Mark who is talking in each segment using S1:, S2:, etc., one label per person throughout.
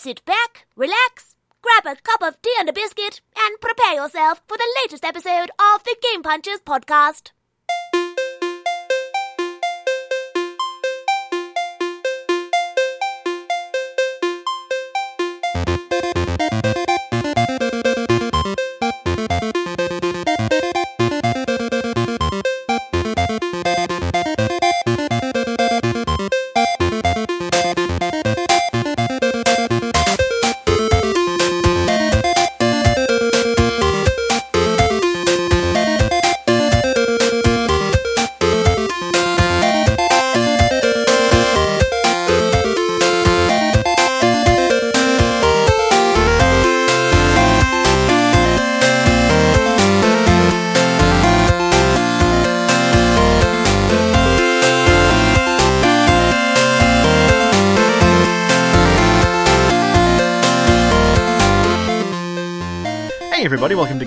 S1: Sit back, relax, grab a cup of tea and a biscuit, and prepare yourself for the latest episode of the Game Punchers podcast.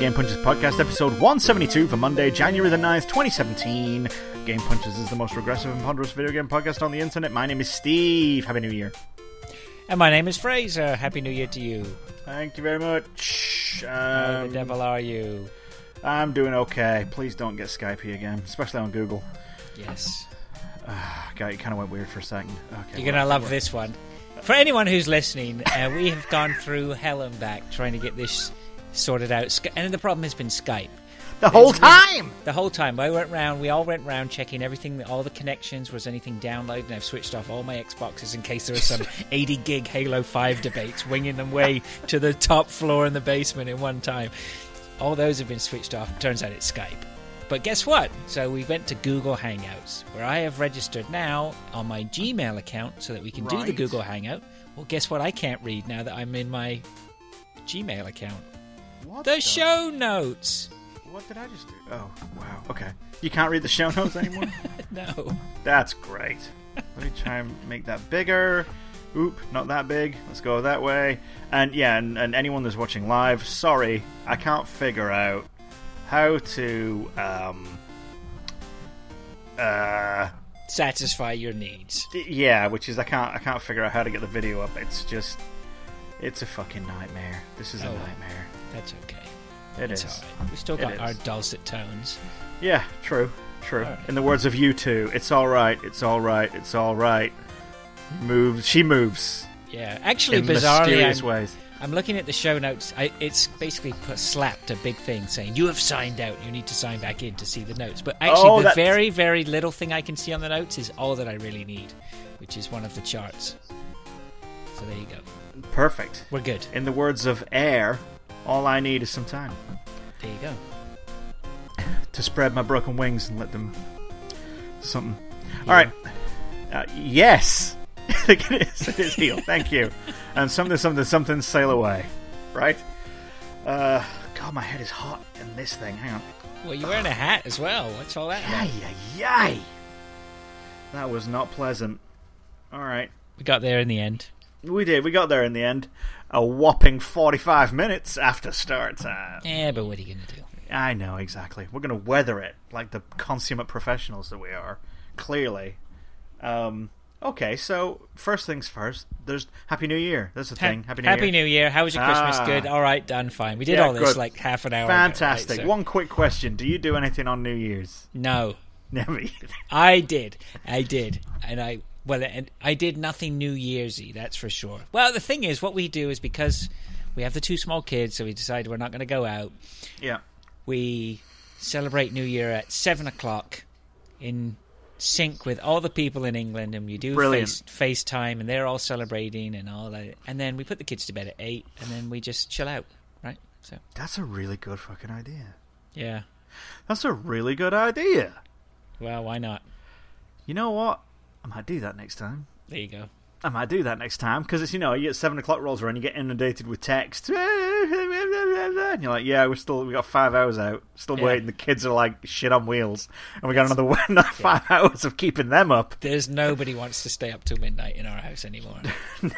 S2: Game Punchers Podcast, episode 172 for Monday, January the 9th, 2017. Game Punchers is the most regressive and ponderous video game podcast on the internet. My name is Steve. Happy New Year.
S3: And my name is Fraser. Happy New Year to you.
S2: Thank you very much.
S3: How
S2: Um,
S3: the devil are you?
S2: I'm doing okay. Please don't get Skypey again, especially on Google.
S3: Yes.
S2: God, it kind of went weird for a second. Okay,
S3: You're going to love this one. For anyone who's listening, uh, we have gone through hell and back trying to get this sorted out. And the problem has been Skype.
S2: The whole time!
S3: The whole time. I went round, we all went round checking everything, all the connections, was anything downloaded, and I've switched off all my Xboxes in case there was some 80 gig Halo 5 debates winging them way to the top floor in the basement in one time. All those have been switched off. Turns out it's Skype. But guess what? So we went to Google Hangouts, where I have registered now on my Gmail account so that we can do the Google Hangout. Well, guess what? I can't read now that I'm in my Gmail account.
S2: What
S3: The show notes.
S2: What did I just do? Oh, wow. Okay. You can't read the show notes anymore?
S3: No.
S2: That's great. Let me try and make that bigger. Oop, not that big. Let's go that way. And yeah, and, and anyone that's watching live, sorry, I can't figure out how to um uh
S3: Satisfy your needs.
S2: yeah, which is I can't I can't figure out how to get the video up. It's just it's a fucking nightmare. This is a
S3: Oh.
S2: nightmare.
S3: That's okay.
S2: It
S3: It's
S2: is.
S3: alright. We've still got our dulcet tones.
S2: Yeah, true, true.
S3: Alright.
S2: In the words of U2, it's all right. It's all right. It's all right. Moves. She moves
S3: Yeah, actually,
S2: in
S3: bizarrely, I'm,
S2: ways.
S3: I'm looking at the show notes. I, it's basically put, slapped a big thing saying you have signed out. You need to sign back in to see the notes. But actually,
S2: Oh,
S3: the
S2: that's-
S3: very, very little thing I can see on the notes is all that I really need, which is one of the charts. So there you go.
S2: Perfect.
S3: We're good.
S2: In the words of Air, all I need is some time
S3: There you go.
S2: to spread my broken wings and let them something. All right. Uh, yes. it is. It is healed. Thank you. And something, something, something. Sail away. Right. Uh, God, my head is hot in this thing. Hang on.
S3: Well, you're wearing a hat as well. What's all that? about?
S2: Yay, yay. That was not pleasant. All right.
S3: We got there in the end.
S2: We did. We got there in the end. A whopping 45 minutes after start time.
S3: Yeah, but what are you gonna do?
S2: I know, exactly. We're going to weather it like the consummate professionals that we are. Clearly. Um, okay, so first things first. There's Happy New Year. That's the
S3: Ha-
S2: thing. Happy New Year.
S3: New Year. How was your Christmas?
S2: Ah.
S3: Good. All right, done. Fine. We did
S2: Yeah,
S3: all this
S2: good.
S3: like half an hour. ago, right?
S2: Fantastic.
S3: So-
S2: One quick question. Do you do anything on New Year's?
S3: No.
S2: Never.
S3: I did. I did. And I well and I did nothing New Year'sy, that's for sure. Well, the thing is what we do is because we have the two small kids, so we decided we're not going to go out.
S2: yeah.
S3: We celebrate New Year at seven o'clock in sync with all the people in England, and we do
S2: Brilliant.
S3: face FaceTime, and they're all celebrating and all that. And then we put the kids to bed at eight, and then we just chill out, right? So
S2: That's a really good fucking idea.
S3: yeah.
S2: That's a really good idea.
S3: Well, why not?
S2: You know what? I might do that next time.
S3: There you go.
S2: I might do that next time because it's you know you get seven o'clock rolls around, you get inundated with text, and you're like, yeah, we're still we got five hours out, still
S3: Yeah.
S2: waiting. The kids are like shit on wheels, and we got another another five hours of keeping them up.
S3: There's nobody wants to stay up till midnight in our house anymore.
S2: no,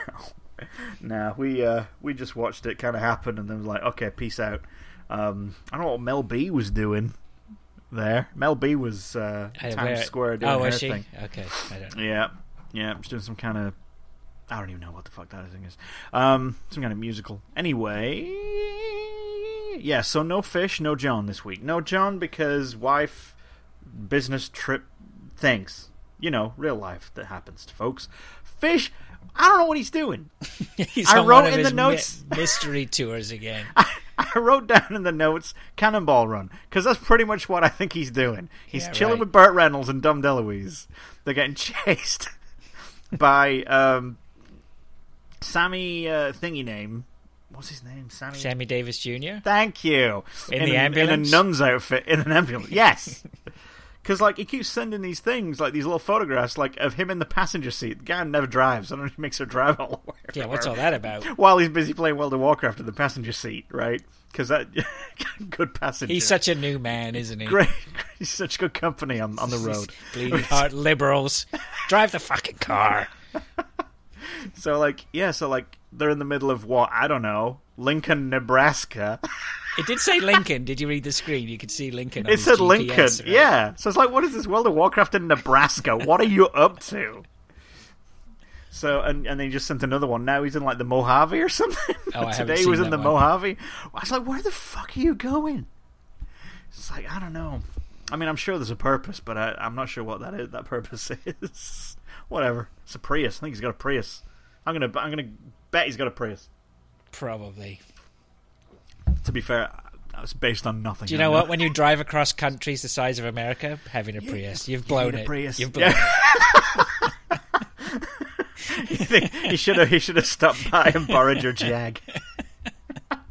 S2: no, we uh we just watched it kind of happen, and then was like, okay, peace out. Um, I don't know what Mel B was doing there. Mel B was uh,
S3: Uh,
S2: Times
S3: where-
S2: Square doing
S3: oh,
S2: her
S3: she?
S2: thing.
S3: Okay, I don't know.
S2: Yeah, yeah, she's doing some kind of I don't even know what the fuck that thing is. Um, some kind of musical. Anyway, yeah. So no fish, no John this week. No John because wife, business trip, things. You know, real life that happens to folks. Fish, I don't know what he's doing.
S3: He's
S2: I wrote in the notes-
S3: my- mystery tours again.
S2: I wrote down in the notes Cannonball Run because that's pretty much what I think he's doing. He's
S3: Yeah,
S2: chilling
S3: right.
S2: with Burt Reynolds and Dom DeLuise. They're getting chased by um, Sammy uh, Thingy name. What's his name? Sammy.
S3: Sammy Davis Jr.
S2: Thank you.
S3: In the
S2: a,
S3: ambulance?
S2: in a nun's outfit in an ambulance. Yes. Because like he keeps sending these things, like these little photographs, like of him in the passenger seat. The guy never drives. I don't know if he makes her drive all the way.
S3: Yeah, what's all that about?
S2: While he's busy playing World of Warcraft in the passenger seat, right? Because that good passenger.
S3: He's such a new man, isn't he?
S2: great. He's such good company on, on the road.
S3: Bleeding heart liberals. Drive the fucking car.
S2: So like, yeah, so like they're in the middle of what I don't know, Lincoln, Nebraska.
S3: It did say Lincoln. Did you read the screen? You could see Lincoln.
S2: It said
S3: GPS,
S2: Lincoln.
S3: right?
S2: Yeah. So it's like, what is this World of Warcraft in Nebraska? what are you up to? So and and then he just sent another one. Now he's in like the Mojave or something.
S3: Oh,
S2: Today he was in the
S3: one.
S2: Mojave. I was like, where the fuck are you going? It's like I don't know. I mean, I'm sure there's a purpose, but I, I'm not sure what that is. That purpose is. Whatever. It's a Prius. I think he's got a Prius. I'm gonna I'm gonna bet he's got a Prius.
S3: Probably.
S2: To be fair, that's based on nothing.
S3: Do you know what? When you drive across countries the size of America, having a Prius, you've blown it.
S2: Prius.
S3: You've blown
S2: Yeah.
S3: it.
S2: You think he should have he should have stopped by and borrowed your Jag.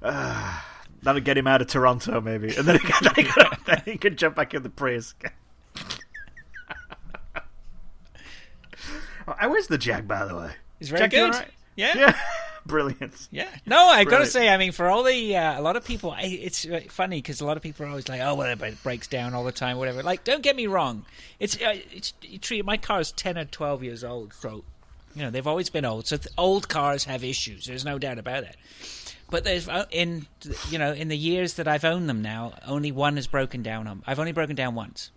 S2: That'll get him out of Toronto, maybe, and then he could, he could, then he could jump back in the Prius. oh, how is the Jag, by the way?
S3: It's very
S2: Jag
S3: good.
S2: right?
S3: Yeah.
S2: Yeah, brilliant.
S3: Yeah. No, I gotta say, I mean, for all the uh, a lot of people, I, it's uh, funny because a lot of people are always like, "Oh, well, it breaks down all the time, whatever." Like, don't get me wrong, it's uh, it's you treat my car is ten or twelve years old, so you know they've always been old. So th- old cars have issues. There's no doubt about it. But there's uh, in you know in the years that I've owned them now, only one has broken down. On I've only broken down once,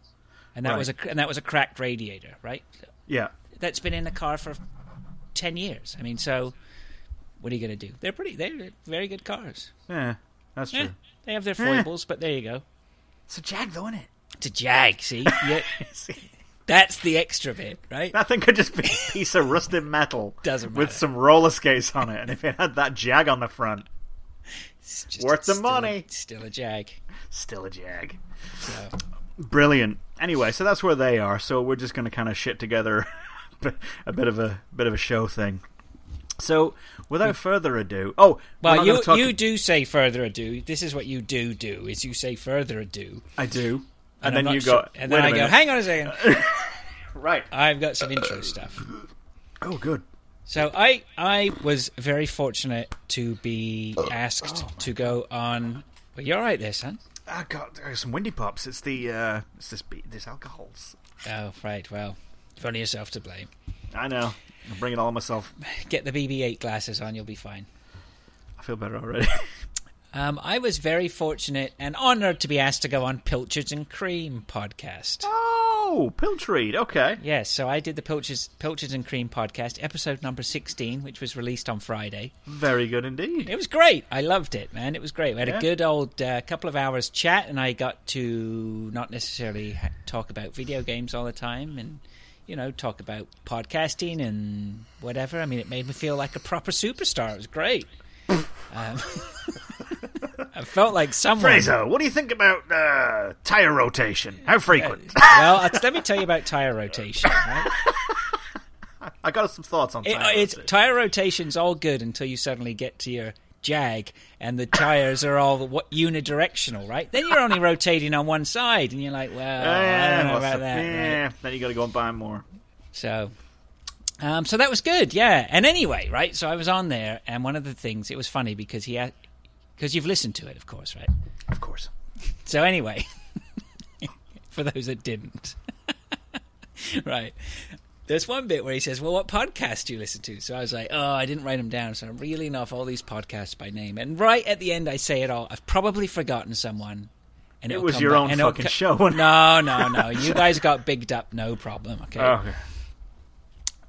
S3: and that
S2: Right.
S3: was a and that was a cracked radiator, right?
S2: Yeah,
S3: that's been in the car for 10 years. I mean, so what are you going to do? They're pretty, they're very good cars.
S2: yeah, that's true.
S3: Yeah, they have their
S2: Yeah.
S3: foibles, but there you go.
S2: It's a Jag, though, isn't it?
S3: It's a Jag, see? Yeah, that's the extra bit, right?
S2: That thing could just be a piece of rusted metal
S3: Doesn't matter.
S2: with some roller skates on it, and if it had that Jag on the front,
S3: It's just-
S2: worth the
S3: still
S2: money.
S3: A, still a Jag.
S2: still a Jag.
S3: So.
S2: Brilliant. Anyway, so that's where they are. So we're just going to kind of shit together a bit of a bit of a show thing. So without further ado, oh,
S3: Well, you
S2: talk-
S3: you do say further ado. This is what you do do is you say further ado,
S2: I do, and,
S3: I'm
S2: then you
S3: sure-
S2: go,
S3: and then
S2: I
S3: I go, hang on a second,
S2: right.
S3: I've got some intro stuff.
S2: Oh, good.
S3: So I I was very fortunate to be asked to go on. Well, you're all right there, son.
S2: I got some windy pops. It's the uh, it's this this alcohols.
S3: Oh, right. Well, you've only yourself to blame.
S2: I know. I'm bringing it all myself.
S3: Get the BB-8 glasses on, you'll be fine.
S2: I feel better already.
S3: Um, I was very fortunate and honoured to be asked to go on Pilchards and Cream podcast.
S2: oh, Piltreed. Okay.
S3: Yes, so I did the Pilchards, Pilchards and Cream podcast, episode number 16, which was released on Friday.
S2: Very good indeed.
S3: It was great. I loved it, man. It was great. We had
S2: Yeah.
S3: a good old uh, couple of hours chat, and I got to not necessarily ha- talk about video games all the time, and you know, talk about podcasting and whatever. I mean, it made me feel like a proper superstar. It was great. um, I felt like someone.
S2: Fraser, what do you think about uh, tire rotation? How frequent?
S3: well, uh, let me tell you about tire rotation. Right?
S2: I got some thoughts on
S3: It,
S2: tire
S3: it's
S2: rotation.
S3: tire rotation's all good until you suddenly get to your jag and the tires are all what unidirectional, right? Then you're only rotating on one side, and you're like, well, I don't know about
S2: the-
S3: that. right?
S2: yeah, then you got to go and buy more.
S3: So, um, so that was good, yeah. And anyway, right? So I was on there, and one of the things it was funny because he had because you've listened to it, of course, right?
S2: Of course.
S3: So anyway, for those that didn't, right? There's one bit where he says, "Well, what podcast do you listen to?" So I was like, "Oh, I didn't write them down, so I'm reeling off all these podcasts by name." And right at the end, I say it all. I've probably forgotten someone. And
S2: It was your
S3: back-
S2: own
S3: and
S2: fucking
S3: co-
S2: show.
S3: No, no, no. You guys got bigged up, no problem. Okay.
S2: Okay.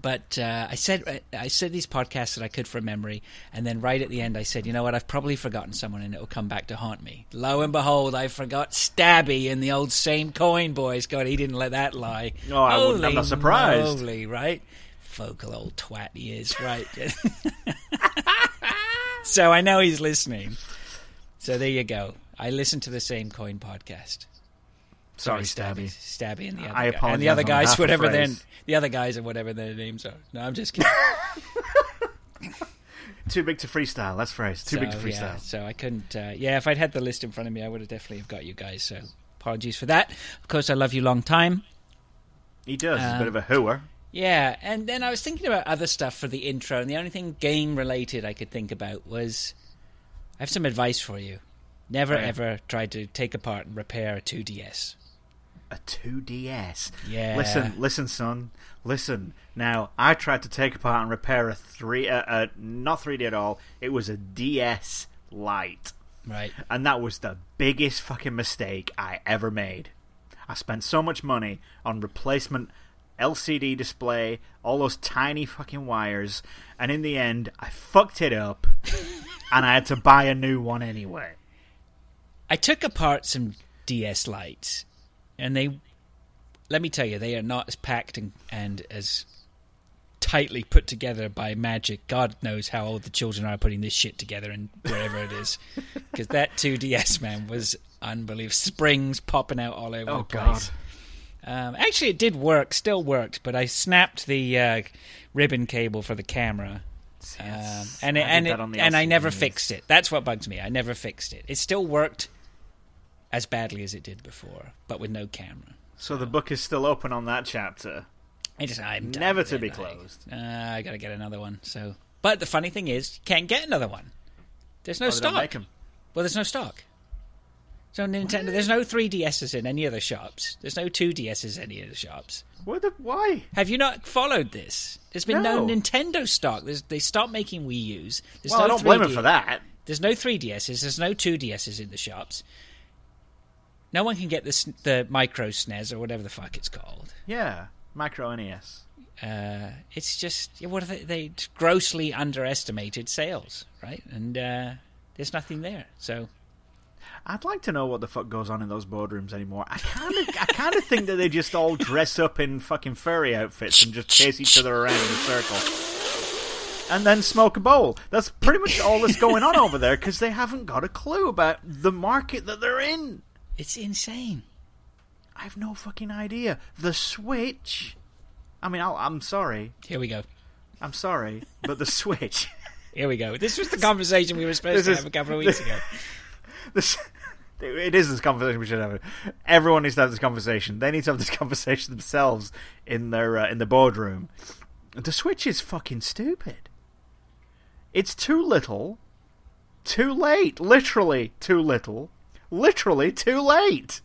S3: But uh, I said I said these podcasts that I could from memory, and then right at the end I said, you know what? I've probably forgotten someone, and it will come back to haunt me. Lo and behold, I forgot Stabby in the old same coin boys. God, he didn't let that lie.
S2: Oh, I wouldn't- I'm not surprised.
S3: moly, right? Focal old twat he is, right? so I know he's listening. So there you go. I listen to the same coin podcast.
S2: Sorry, Stabby.
S3: Stabby and the other
S2: I
S3: guy.
S2: apologize
S3: and the other
S2: on
S3: guys,
S2: of
S3: whatever their the other guys are whatever their names are. No, I'm just kidding.
S2: Too big to freestyle. That's phrase. Too big to
S3: So,
S2: freestyle.
S3: Yeah, so I couldn't. Uh, yeah, if I'd had the list in front of me, I would have definitely have got you guys. So apologies for that. Of course, I love you long time.
S2: He does. He's a bit of a hooer.
S3: Yeah, and then I was thinking about other stuff for the intro, and the only thing game related I could think about was I have some advice for you. Never
S2: Right.
S3: ever try to take apart and repair a 2DS.
S2: A 2DS.
S3: Yeah.
S2: Listen, listen, son. Listen. Now, I tried to take apart and repair a three, uh, uh, not 3D at all. It was a DS Lite,
S3: Right.
S2: and that was the biggest fucking mistake I ever made. I spent so much money on replacement LCD display, all those tiny fucking wires, and in the end, I fucked it up, and I had to buy a new one anyway.
S3: I took apart some DS Lites, and they, let me tell you, they are not as packed and, and as tightly put together by magic. God knows how old the children are putting this shit together and wherever it is. Because that 2DS, man, was unbelievable. Springs popping out all over
S2: Oh,
S3: the place. Um, actually, it did work, still worked, but I snapped the uh, ribbon cable for the camera. Um, and it, and it, and I never fixed it. That's what bugs me. I never fixed it. It still worked as badly as it did before, but with no camera.
S2: So the book is still open on that chapter.
S3: I just I'm
S2: Never to
S3: it.
S2: be
S3: I-
S2: closed.
S3: Uh, I gotta get another one. So, but the funny thing is, you can't get another one. There's no
S2: Oh,
S3: stock. Well, there's no stock. So Nintendo, there's no 3DSs in any of the shops. There's no 2DSs in any of the shops.
S2: What the, why?
S3: Have you not followed this? There's been no,
S2: No.
S3: Nintendo stock. There's, they stopped making Wii U's. There's
S2: Well,
S3: no
S2: I don't blame
S3: 3D
S2: him for that.
S3: There's no 3DSs. There's no 2DSs in the shops. No one can get the the micro SNES or whatever the fuck it's called.
S2: Yeah, micro NES.
S3: Uh, it's just what are they, they grossly underestimated sales, right? And uh, there's nothing there. So
S2: I'd like to know what the fuck goes on in those boardrooms anymore. I kind of, I kind of think that they just all dress up in fucking furry outfits and just chase each other around in a circle, and then smoke a bowl. That's pretty much all that's going on over there because they haven't got a clue about the market that they're in.
S3: It's insane.
S2: I have no fucking idea. The Switch. I mean, I'll, I'm sorry.
S3: Here we go.
S2: I'm sorry, but the Switch.
S3: Here we go. This was the conversation we were supposed to have a couple of weeks ago.
S2: this, it is this conversation we should have. Everyone needs to have this conversation. They need to have this conversation themselves in their uh, in the boardroom. The Switch is fucking stupid. It's too little, too late. Literally too little. Literally too late.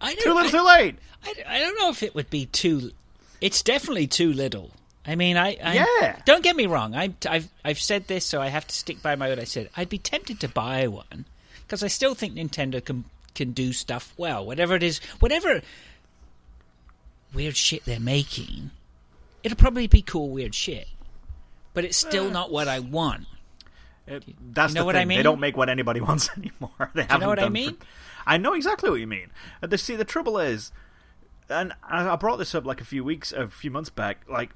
S3: I
S2: Too little,
S3: I,
S2: too late.
S3: I, I don't know if it would be too. It's definitely too little. I mean, I, I
S2: Yeah.
S3: Don't get me wrong. I, I've I've said this, so I have to stick by my word. I said I'd be tempted to buy one because I still think Nintendo can can do stuff well. Whatever it is, whatever weird shit they're making, it'll probably be cool weird shit. But it's still not what I want.
S2: It, that's
S3: You know
S2: the
S3: what
S2: thing.
S3: I mean?
S2: They don't make what anybody wants anymore. They haven't
S3: what I mean?
S2: For, I know exactly what you mean. Uh, the, see, the trouble is, and I, I brought this up like a few weeks, a few months back, like,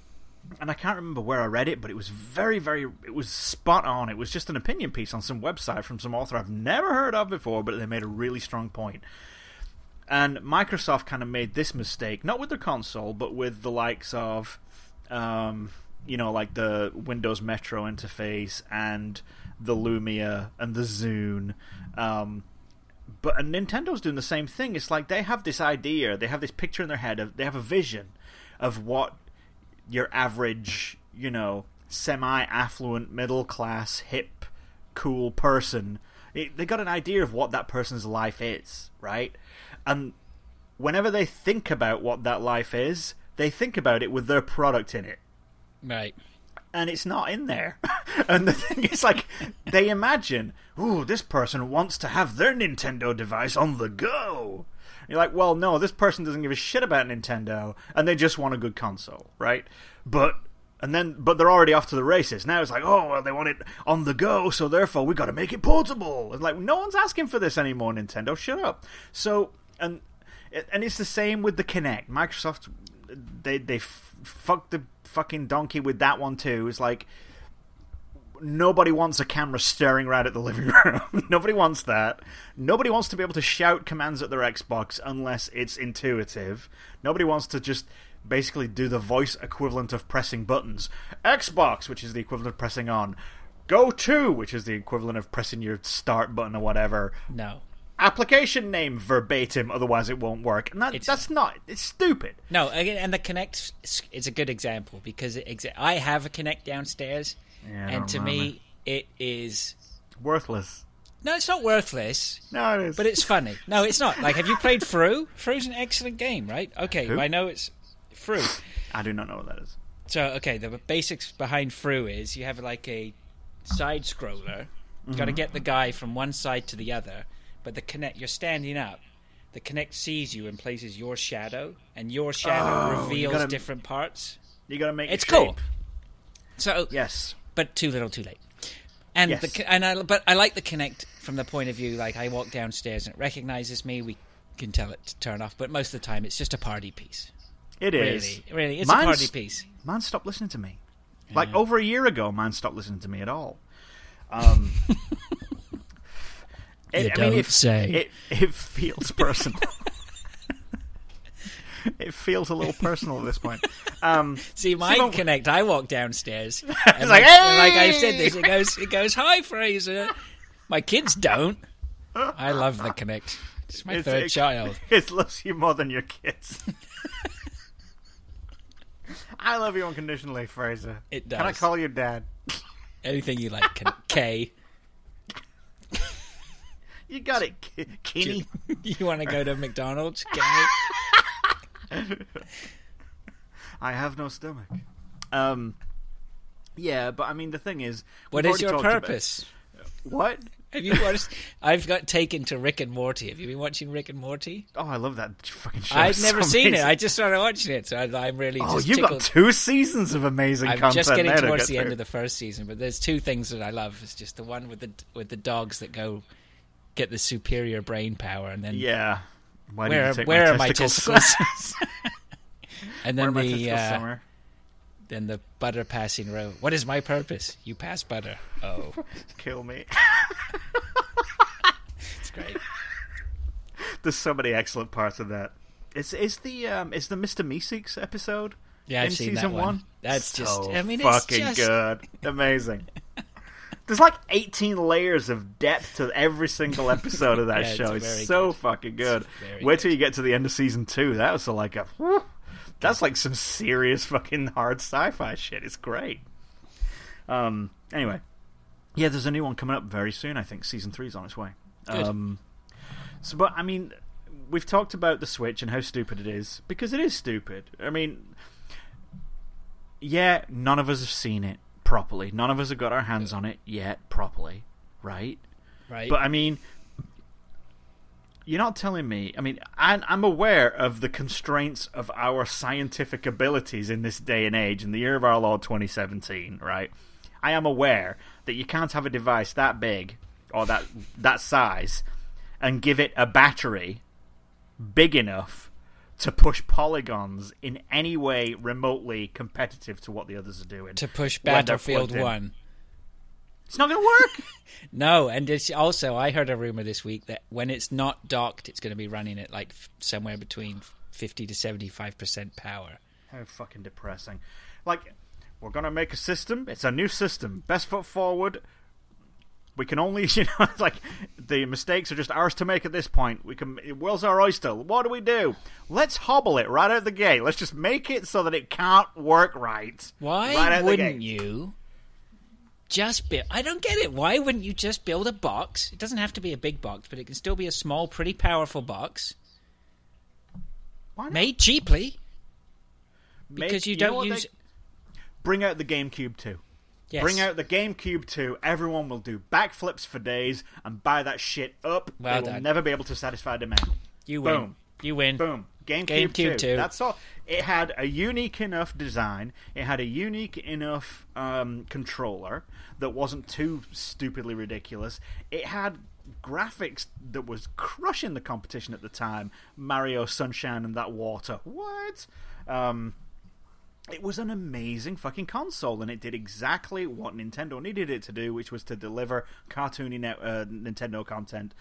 S2: and I can't remember where I read it, but it was very, very, it was spot on. It was just an opinion piece on some website from some author I've never heard of before, but they made a really strong point. And Microsoft kind of made this mistake, not with their console, but with the likes of, um, you know, like the Windows Metro interface and the Lumia and the Zune. Um, but and Nintendo's doing the same thing. It's like they have this idea, they have this picture in their head, of, they have a vision of what your average, you know, semi-affluent, middle-class, hip, cool person. It, they got an idea of what that person's life is, right? And whenever they think about what that life is, they think about it with their product in it
S3: Right.
S2: and it's not in there. and the thing is, like, they imagine, ooh, this person wants to have their Nintendo device on the go. you're like, well, no, this person doesn't give a shit about Nintendo, and they just want a good console, right? But and then, but they're already off to the races. Now it's like, oh, well, they want it on the go, so therefore we got to make it portable. It's like no one's asking for this anymore. Nintendo, shut up. So and and it's the same with the Kinect. Microsoft, they they f- fucked the fucking donkey with that one too. It's like nobody wants a camera staring right at the living room. nobody wants that. Nobody wants to be able to shout commands at their Xbox unless it's intuitive. Nobody wants to just basically do the voice equivalent of pressing buttons. Xbox, which is the equivalent of pressing on. Go to, which is the equivalent of pressing your start button or whatever.
S3: No.
S2: Application name verbatim, otherwise it won't work. And that,
S3: It's-
S2: that's not. It's stupid.
S3: No, and the Kinect is a good example because it exa- I have a Kinect downstairs,
S2: Yeah,
S3: and to
S2: remember.
S3: me, it is.
S2: Worthless.
S3: No, it's not worthless,
S2: No, it is.
S3: but it's funny. No, it's not. Like, have you played Fru? Fru's an excellent game, right? Okay,
S2: Who?
S3: I know it's Fru.
S2: I do not know what that is.
S3: So, okay, the basics behind Fru is you have like a side scroller. You've got to mm-hmm. get the guy from one side to the other, but the Kinect, you're standing up. The Kinect sees you and places your shadow, and your shadow
S2: Oh, you
S3: reveals
S2: gotta-
S3: different parts.
S2: You got to make
S3: It's
S2: it
S3: cool. So,
S2: Yes.
S3: but too little, too late. And
S2: Yes.
S3: the the and I but I like the Kinect from the point of view like I walk downstairs and it recognizes me. We can tell it to turn off, but most of the time it's just a party piece.
S2: It is.
S3: Really, really, it's
S2: Mine's-
S3: a party piece.
S2: Man stop listening to me. Like over a year ago, man stopped listening to me at all. Um, it,
S3: You
S2: I mean,
S3: don't
S2: it,
S3: say.
S2: It, it feels personal. it feels a little personal at this point. Um,
S3: See, my
S2: but-
S3: Kinect, I walk downstairs. and
S2: like,
S3: and like I've said this, it goes, it goes, "Hi, Fraser." My kids don't. I love the Kinect. It's my
S2: it's-
S3: third
S2: it,
S3: child.
S2: It loves you more than your kids. I love you unconditionally, Fraser.
S3: It does.
S2: Can I call you dad?
S3: Anything you like, K.
S2: You got it, Kenny.
S3: You want to go to McDonald's?
S2: I have no stomach. Um, yeah, but I mean, the thing is,
S3: What is your purpose?
S2: What?
S3: Have you watched? I've got taken to Rick and Morty. Have you been watching Rick and Morty?
S2: Oh, I love that fucking show.
S3: I've never seen it. I just started watching it, so I, I'm really
S2: Oh,
S3: just
S2: you've got two seasons of amazing
S3: I'm
S2: content.
S3: just getting towards
S2: get
S3: the end of the first season, but there's two things that I love. It's just the one with the with the dogs that go get the superior brain power, and then
S2: Yeah. Why
S3: where where
S2: my
S3: are my
S2: testicles?
S3: and then
S2: my
S3: the uh, then the butter passing road. What is my purpose? You pass butter. Oh,
S2: Kill me.
S3: it's great.
S2: There's so many excellent parts of that. Is is the um is the Mr. Meeseeks episode?
S3: Yeah, I've
S2: in
S3: seen that
S2: season
S3: one. That's just.
S2: So
S3: I mean, it's
S2: fucking
S3: just,
S2: good, amazing. There's like 18 layers of depth to every single episode of that
S3: Yeah,
S2: show. It's,
S3: very
S2: so
S3: good.
S2: fucking good. Wait till you get to the end of season two. That was like a. whew, that's like some serious fucking hard sci-fi shit. It's great. Um. Anyway, yeah, there's a new one coming up very soon. I think season three's on its way.
S3: Good.
S2: Um. So, but I mean, we've talked about the Switch and how stupid it is because it is stupid. I mean, yeah, none of us have seen it properly. None of us have got our hands on it yet properly, right?
S3: right.
S2: But I mean, you're not telling me. I mean, I'm, I'm aware of the constraints of our scientific abilities in this day and age, in the year of our Lord 2017, right? I am aware that you can't have a device that big or that that size and give it a battery big enough to push polygons in any way remotely competitive to what the others are doing.
S3: to push Battlefield. One.
S2: It's not going to work.
S3: No, and it's also I heard a rumor this week that when it's not docked, it's going to be running at like f- somewhere between fifty to seventy-five percent power.
S2: How fucking depressing. Like, we're going to make a system. It's a new system. Best foot forward. We can only, you know, it's like the mistakes are just ours to make at this point. We can, world's our oyster. What do we do? Let's hobble it right out of the gate. Let's just make it so that it can't work right.
S3: Why
S2: right
S3: wouldn't you just build? I don't get it. Why wouldn't you just build a box? It doesn't have to be a big box, but it can still be a small, pretty powerful box
S2: Why not?
S3: made cheaply.
S2: Make-
S3: because you
S2: know
S3: don't use-
S2: they- Bring out the GameCube 2.
S3: Yes.
S2: Bring out the GameCube 2. Everyone will do backflips for days and buy that shit up.
S3: Well
S2: they will
S3: done.
S2: never be able to satisfy demand.
S3: you win.
S2: Boom.
S3: You win.
S2: Boom. GameCube,
S3: GameCube
S2: 2.
S3: two.
S2: That's all. It had a unique enough design. It had a unique enough um, controller that wasn't too stupidly ridiculous. It had graphics that was crushing the competition at the time. Mario Sunshine and that water. What? Um, it was an amazing fucking console, and it did exactly what Nintendo needed it to do, which was to deliver cartoony net, uh, Nintendo content.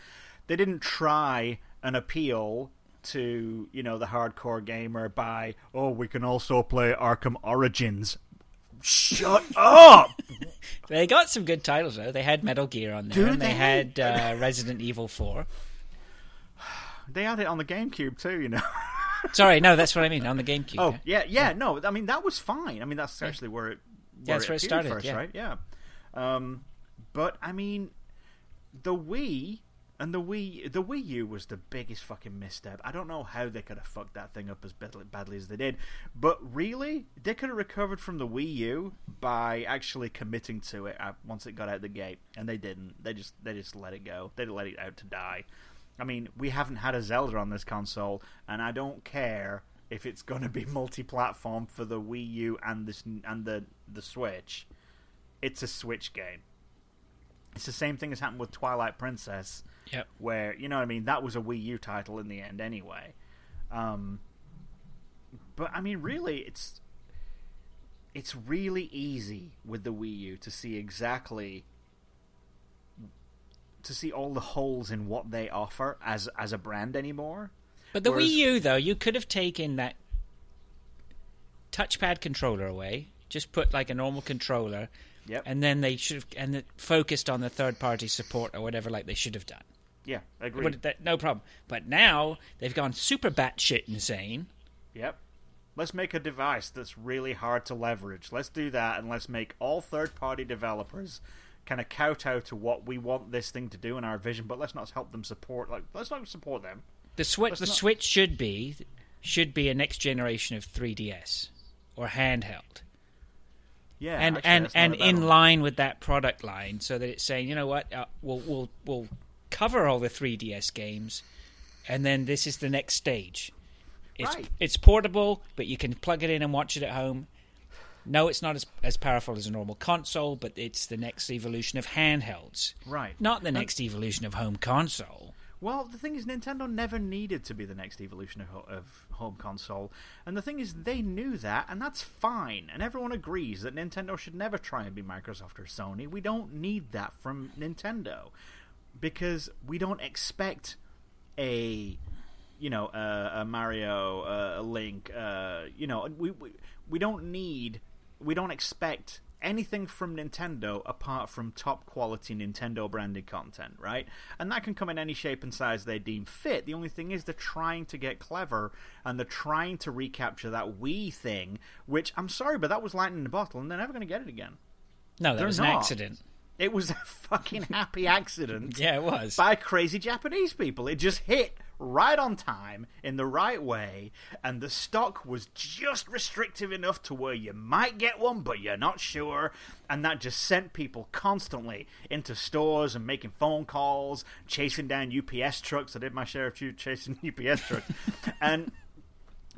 S2: They didn't try and appeal to you know the hardcore gamer by oh we can also play Arkham Origins. Shut up!
S3: They got some good titles though. They had Metal Gear on there,
S2: Dude,
S3: and they,
S2: they
S3: had uh, Resident Evil Four.
S2: They had it on the GameCube too, you know.
S3: Sorry, no, that's what I mean on the GameCube.
S2: Oh yeah, yeah, no, I mean that was fine. I mean that's actually where it where
S3: that's where it started,
S2: first,
S3: yeah.
S2: right? Yeah. Um, but I mean, the Wii and the Wii, the Wii U was the biggest fucking misstep. I don't know how they could have fucked that thing up as badly, badly as they did, but really, they could have recovered from the Wii U by actually committing to it once it got out the gate, and they didn't. They just they just let it go. They let it out to die. I mean, we haven't had a Zelda on this console, and I don't care if it's going to be multi-platform for the Wii U and this and the the Switch. It's a Switch game. It's the same thing as happened with Twilight Princess,
S3: Yep.
S2: where you know what I mean. That was a Wii U title in the end, anyway. Um, but I mean, really, it's it's really easy with the Wii U to see exactly to see all the holes in what they offer as as a brand anymore.
S3: But the
S2: Whereas-
S3: Wii U, though, you could have taken that touchpad controller away, just put like a normal controller,
S2: Yep.
S3: and then they should have and it focused on the third party support or whatever, like they should have done.
S2: yeah,
S3: that, no problem. But now they've gone super batshit insane.
S2: Yep. Let's make a device that's really hard to leverage. Let's do that, and let's make all third-party developers kind of kowtow to what we want this thing to do in our vision. But let's not help them support. Like, let's not support them.
S3: The Switch,
S2: Let's
S3: the
S2: not-
S3: Switch should be should be a next generation of 3DS or handheld.
S2: Yeah,
S3: and
S2: actually,
S3: and and in
S2: one.
S3: line with that product line, so that it's saying, you know what, uh, we'll we'll we'll cover all the 3DS games, and then this is the next stage. It's
S2: Right.
S3: it's portable, but you can plug it in and watch it at home. No, it's not as as powerful as a normal console, but it's the next evolution of handhelds,
S2: Right.
S3: not the next evolution of home console.
S2: Well, the thing is, Nintendo never needed to be the next evolution of, ho- of home console, and the thing is, they knew that, and that's fine. And everyone agrees that Nintendo should never try and be Microsoft or Sony. We don't need that from Nintendo because we don't expect a, you know, a, a Mario, uh, a Link. Uh, you know, we, we we don't need, we don't expect anything from Nintendo apart from top quality Nintendo branded content, right? And that can come in any shape and size they deem fit. The only thing is they're trying to get clever and they're trying to recapture that Wii thing, which I'm sorry, but that was lightning in the bottle and they're never going to get it again.
S3: No, that
S2: They're
S3: was
S2: not.
S3: an accident.
S2: It was a fucking happy accident
S3: Yeah, it was.
S2: by crazy Japanese people. It just hit right on time in the right way, and the stock was just restrictive enough to where you might get one, but you're not sure. And that just sent people constantly into stores and making phone calls, chasing down UPS trucks. I did my share of chasing UPS trucks, and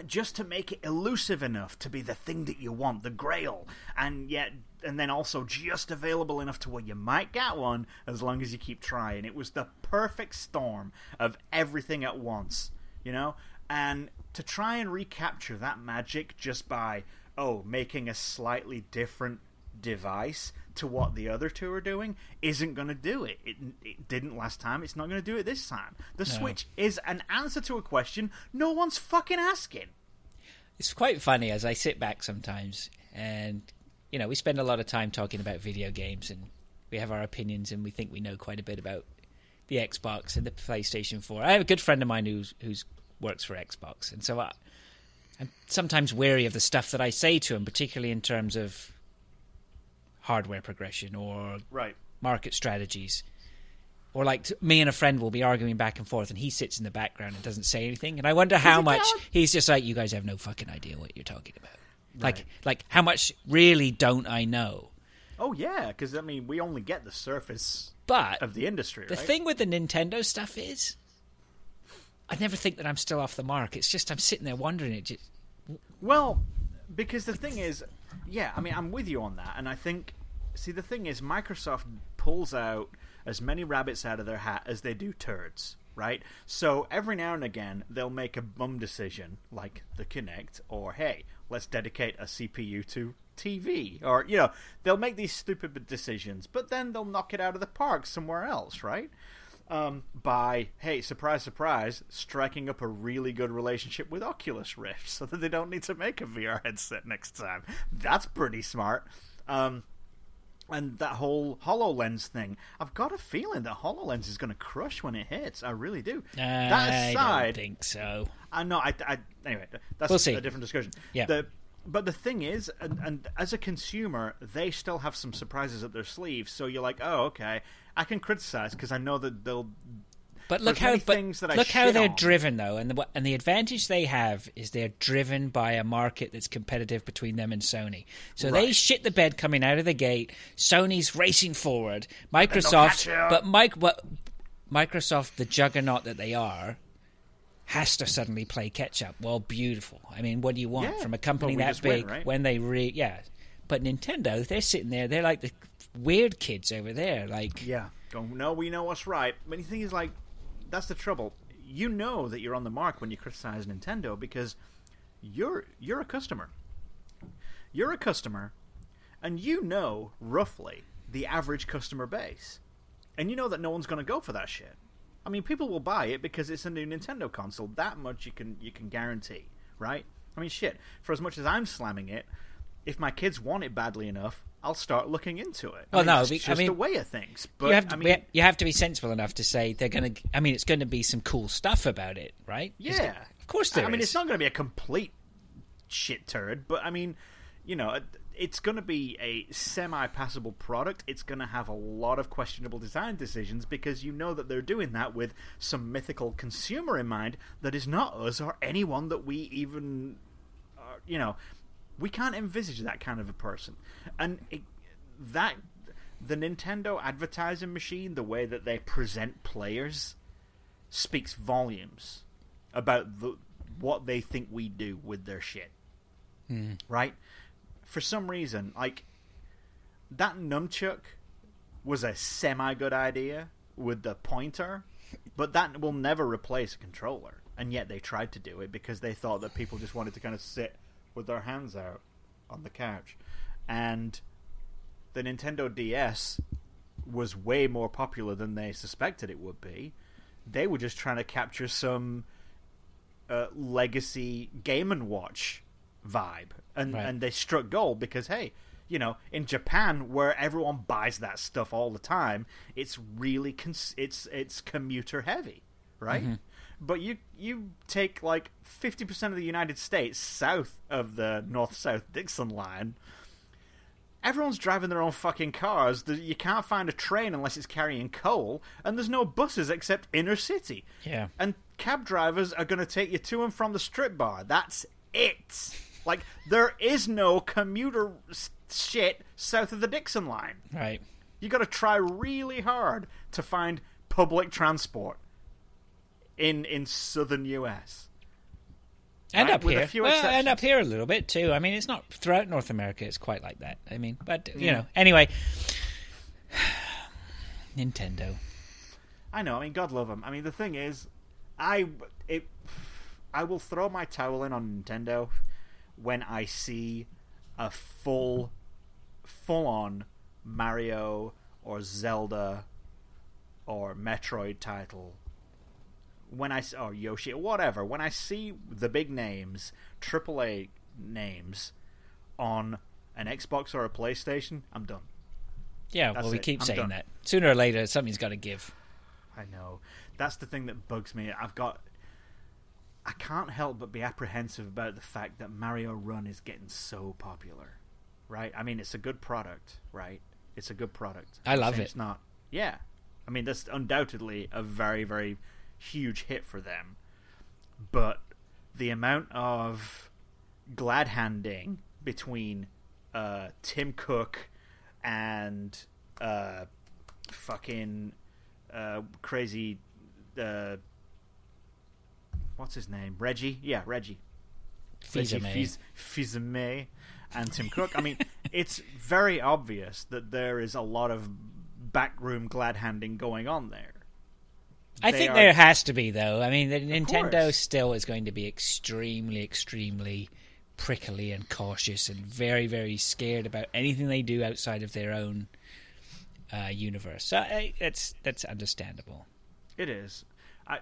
S2: just to make it elusive enough to be the thing that you want, the grail, and yet and then also just available enough to where you might get one as long as you keep trying. It was the perfect storm of everything at once, you know? And to try and recapture that magic just by oh, making a slightly different device to what the other two are doing isn't going to do it. it. It didn't last time. It's not going to do it this time. The Switch is an answer to a question no one's fucking asking.
S3: It's quite funny as I sit back sometimes, and you know, we spend a lot of time talking about video games, and we have our opinions, and we think we know quite a bit about the Xbox and the PlayStation Four. I have a good friend of mine who's who's works for Xbox, and so I, I'm sometimes wary of the stuff that I say to him, particularly in terms of hardware progression or
S2: Right.
S3: market strategies. Or like t- me and a friend will be arguing back and forth, and he sits in the background and doesn't say anything. And I wonder how much
S2: down?
S3: he's just like, "You guys have no fucking idea what you're talking about." Like, like how much really don't I know?
S2: Oh yeah, because I mean, we only get the surface
S3: But
S2: of the industry.
S3: the
S2: right?
S3: thing with the Nintendo stuff is, I never think that I'm still off the mark. It's just I'm sitting there wondering it. Just,
S2: Well, because the thing is, yeah, I mean, I'm with you on that, and I think, see, the thing is, Microsoft pulls out as many rabbits out of their hat as they do turds, right? So every now and again, they'll make a bum decision, like the Kinect, or hey, let's dedicate a CPU to TV, or you know, they'll make these stupid decisions, but then they'll knock it out of the park somewhere else, right? um, by hey, surprise, surprise, striking up a really good relationship with Oculus Rift, so that they don't need to make a VR headset next time. That's pretty smart. Um, and that whole Hololens thing, I've got a feeling that Hololens is going to crush when it hits. I really do. that
S3: I don't think so.
S2: Uh, I know. I, I anyway, that's
S3: We'll see.
S2: a different discussion.
S3: Yeah.
S2: The, but the thing is, and, and as a consumer, they still have some surprises up their sleeves. So you're like, oh, okay, I can criticize because I know that they'll.
S3: But look how but
S2: things that I
S3: look how they're
S2: on-
S3: driven though, and the and the advantage they have is they're driven by a market that's competitive between them and Sony. So they shit the bed coming out of the gate. Sony's racing forward. Microsoft, but Mike, what Microsoft, the juggernaut that they are. Has to suddenly play catch up. Well, beautiful. I mean, what do you want
S2: Yeah,
S3: from a company
S2: but we
S3: that
S2: just win,
S3: big
S2: right?
S3: when they re yeah? But Nintendo, they're sitting there. They're like the weird kids over there. Like
S2: Yeah. Go, no, we know what's right. But the thing is, like, that's the trouble. You know that you're on the mark when you criticize Nintendo because you're you're a customer. You're a customer, and you know roughly the average customer base, and you know that no one's going to go for that shit. I mean, people will buy it because it's a new Nintendo console. That much you can you can guarantee, right? I mean, shit. For as much as I'm slamming it, if my kids want it badly enough, I'll start looking into it. I mean,
S3: no,
S2: that's
S3: be- I mean,
S2: the way of things. But
S3: you have to
S2: I mean,
S3: you have to be sensible enough to say they're going to. I mean, it's going to be some cool stuff about it, right? It's
S2: yeah,
S3: of course there
S2: I mean, it's not going to be a complete shit turd, but I mean, you know, it's going to be a semi-passable product. It's going to have a lot of questionable design decisions because you know that they're doing that with some mythical consumer in mind that is not us or anyone that we even, uh, you know, we can't envisage that kind of a person, and it, that the Nintendo advertising machine, the way that they present players, speaks volumes about the, what they think we do with their shit. Mm-hmm. Right? For some reason, like that nunchuck was a semi good idea with the pointer, but that will never replace a controller. And yet they tried to do it because they thought that people just wanted to kind of sit with their hands out on the couch. And the Nintendo DS was way more popular than they suspected it would be. They were just trying to capture some uh, legacy Game and Watch vibe, and
S3: Right.
S2: and they struck gold because hey, you know, in Japan where everyone buys that stuff all the time, it's really cons- it's it's commuter heavy, right? But you you take like fifty percent of the United States south of the north south Dixon line. Everyone's driving their own fucking cars. You can't find a train unless it's carrying coal, and there's no buses except inner city.
S3: Yeah.
S2: And cab drivers are going to take you to and from the strip bar. That's it. Like, there is no commuter shit south of the Dixon line.
S3: right.
S2: You got to try really hard to find public transport in in southern US.
S3: And
S2: Right,
S3: up
S2: with
S3: here, well, and up here a little bit too. I mean, it's not throughout North America. It's quite like that. I mean, but you
S2: Yeah.
S3: know, anyway, Nintendo.
S2: I know. I mean, God love them. I mean, the thing is, I it I will throw my towel in on Nintendo when I see a full, full on Mario or Zelda or Metroid title. When I or oh, Yoshi or whatever, when I see the big names, AAA names, on an Xbox or a PlayStation, I'm done.
S3: Yeah,
S2: That's
S3: well, we
S2: it.
S3: keep
S2: I'm
S3: saying
S2: done.
S3: that. Sooner or later, something's got to give.
S2: I know. That's the thing that bugs me. I've got. I can't help but be apprehensive about the fact that Mario Run is getting so popular. Right? I mean, it's a good product, right? It's a good product.
S3: I love it.
S2: It's not. Yeah. I mean, that's undoubtedly a very, very huge hit for them. But the amount of glad handing between uh, Tim Cook and uh, fucking uh, crazy uh, what's his name? Reggie. Yeah, Reggie. Fils- Fils-Aimé and Tim Cook. I mean, it's very obvious that there is a lot of backroom glad handing going on there.
S3: I think
S2: are-
S3: there has to be though. I mean, the Nintendo
S2: course.
S3: still is going to be extremely, extremely prickly and cautious and very, very scared about anything they do outside of their own uh, universe. So I, that's that's understandable.
S2: It is. I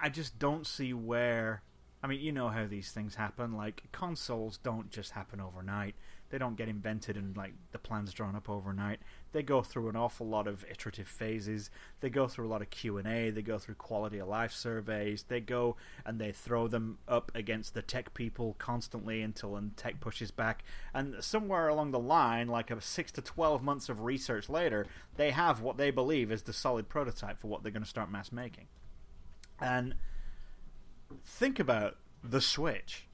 S2: I just don't see where I mean, you know how these things happen. Like consoles don't just happen overnight. They don't get invented and like the plans drawn up overnight. They go through an awful lot of iterative phases. They go through a lot of Q&A, they go through quality of life surveys. They go and they throw them up against the tech people constantly until and tech pushes back. And somewhere along the line, like a 6 to 12 months of research later, they have what they believe is the solid prototype for what they're going to start mass making. And think about the Switch.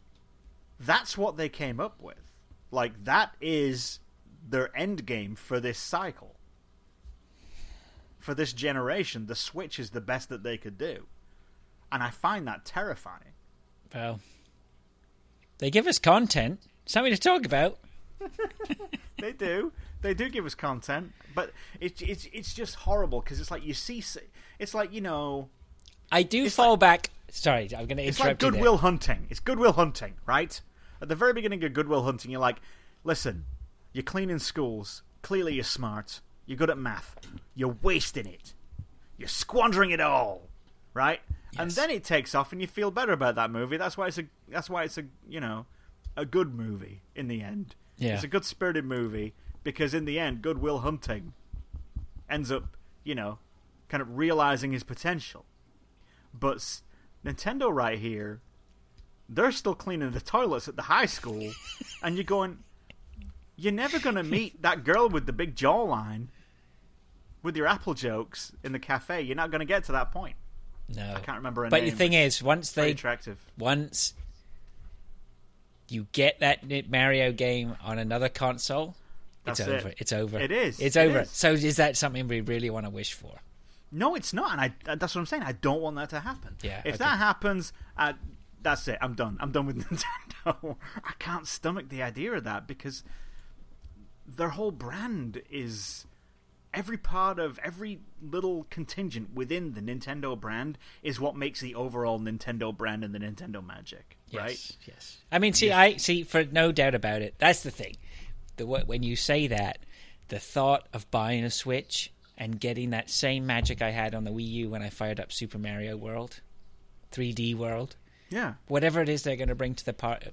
S2: That's what they came up with. Like that is their end game for this cycle. For this generation, the Switch is the best that they could do. And I find that terrifying.
S3: Well, they give us content, something to talk about.
S2: they do. They do give us content, but it's it's it's just horrible because it's like you see, it's like you know,
S3: I do fall back. Sorry, I'm going to interrupt.
S2: It's like
S3: interrupt you there.
S2: Good Will Hunting. It's Good Will Hunting, right? At the very beginning of Good Will Hunting, you're like, listen, you're cleaning schools. Clearly, you're smart. You're good at math. You're wasting it. You're squandering it all, right? And then it takes off, and you feel better about that movie. That's why it's a. That's why it's a. You know, a good movie in the end.
S3: Yeah.
S2: It's a good spirited movie because in the end, Goodwill Hunting ends up, you know, kind of realizing his potential. But s- Nintendo right here, they're still cleaning the toilets at the high school, and you're going, you're never going to meet that girl with the big jawline with your Apple jokes in the cafe. You're not going to get to that point.
S3: no,
S2: I can't remember her
S3: But
S2: name.
S3: the thing is, once they
S2: attractive.
S3: once you get that Mario game on another console, it's
S2: That's it.
S3: over. It's over.
S2: It is.
S3: It's over.
S2: is.
S3: So is that something we really want to wish for?
S2: No, it's not, and I, that's what I'm saying. I don't want that to happen.
S3: Yeah,
S2: if
S3: okay.
S2: that happens, uh, that's it. I'm done. I'm done with Nintendo. I can't stomach the idea of that because their whole brand is every part of every little contingent within the Nintendo brand is what makes the overall Nintendo brand and the Nintendo magic, right?
S3: Yes, yes. I mean, see, I see for no doubt about it. That's the thing. The when you say that, the thought of buying a Switch and getting that same magic I had on the Wii U when I fired up Super Mario World, 3D World,
S2: Yeah.
S3: whatever it is they're going to bring to the part.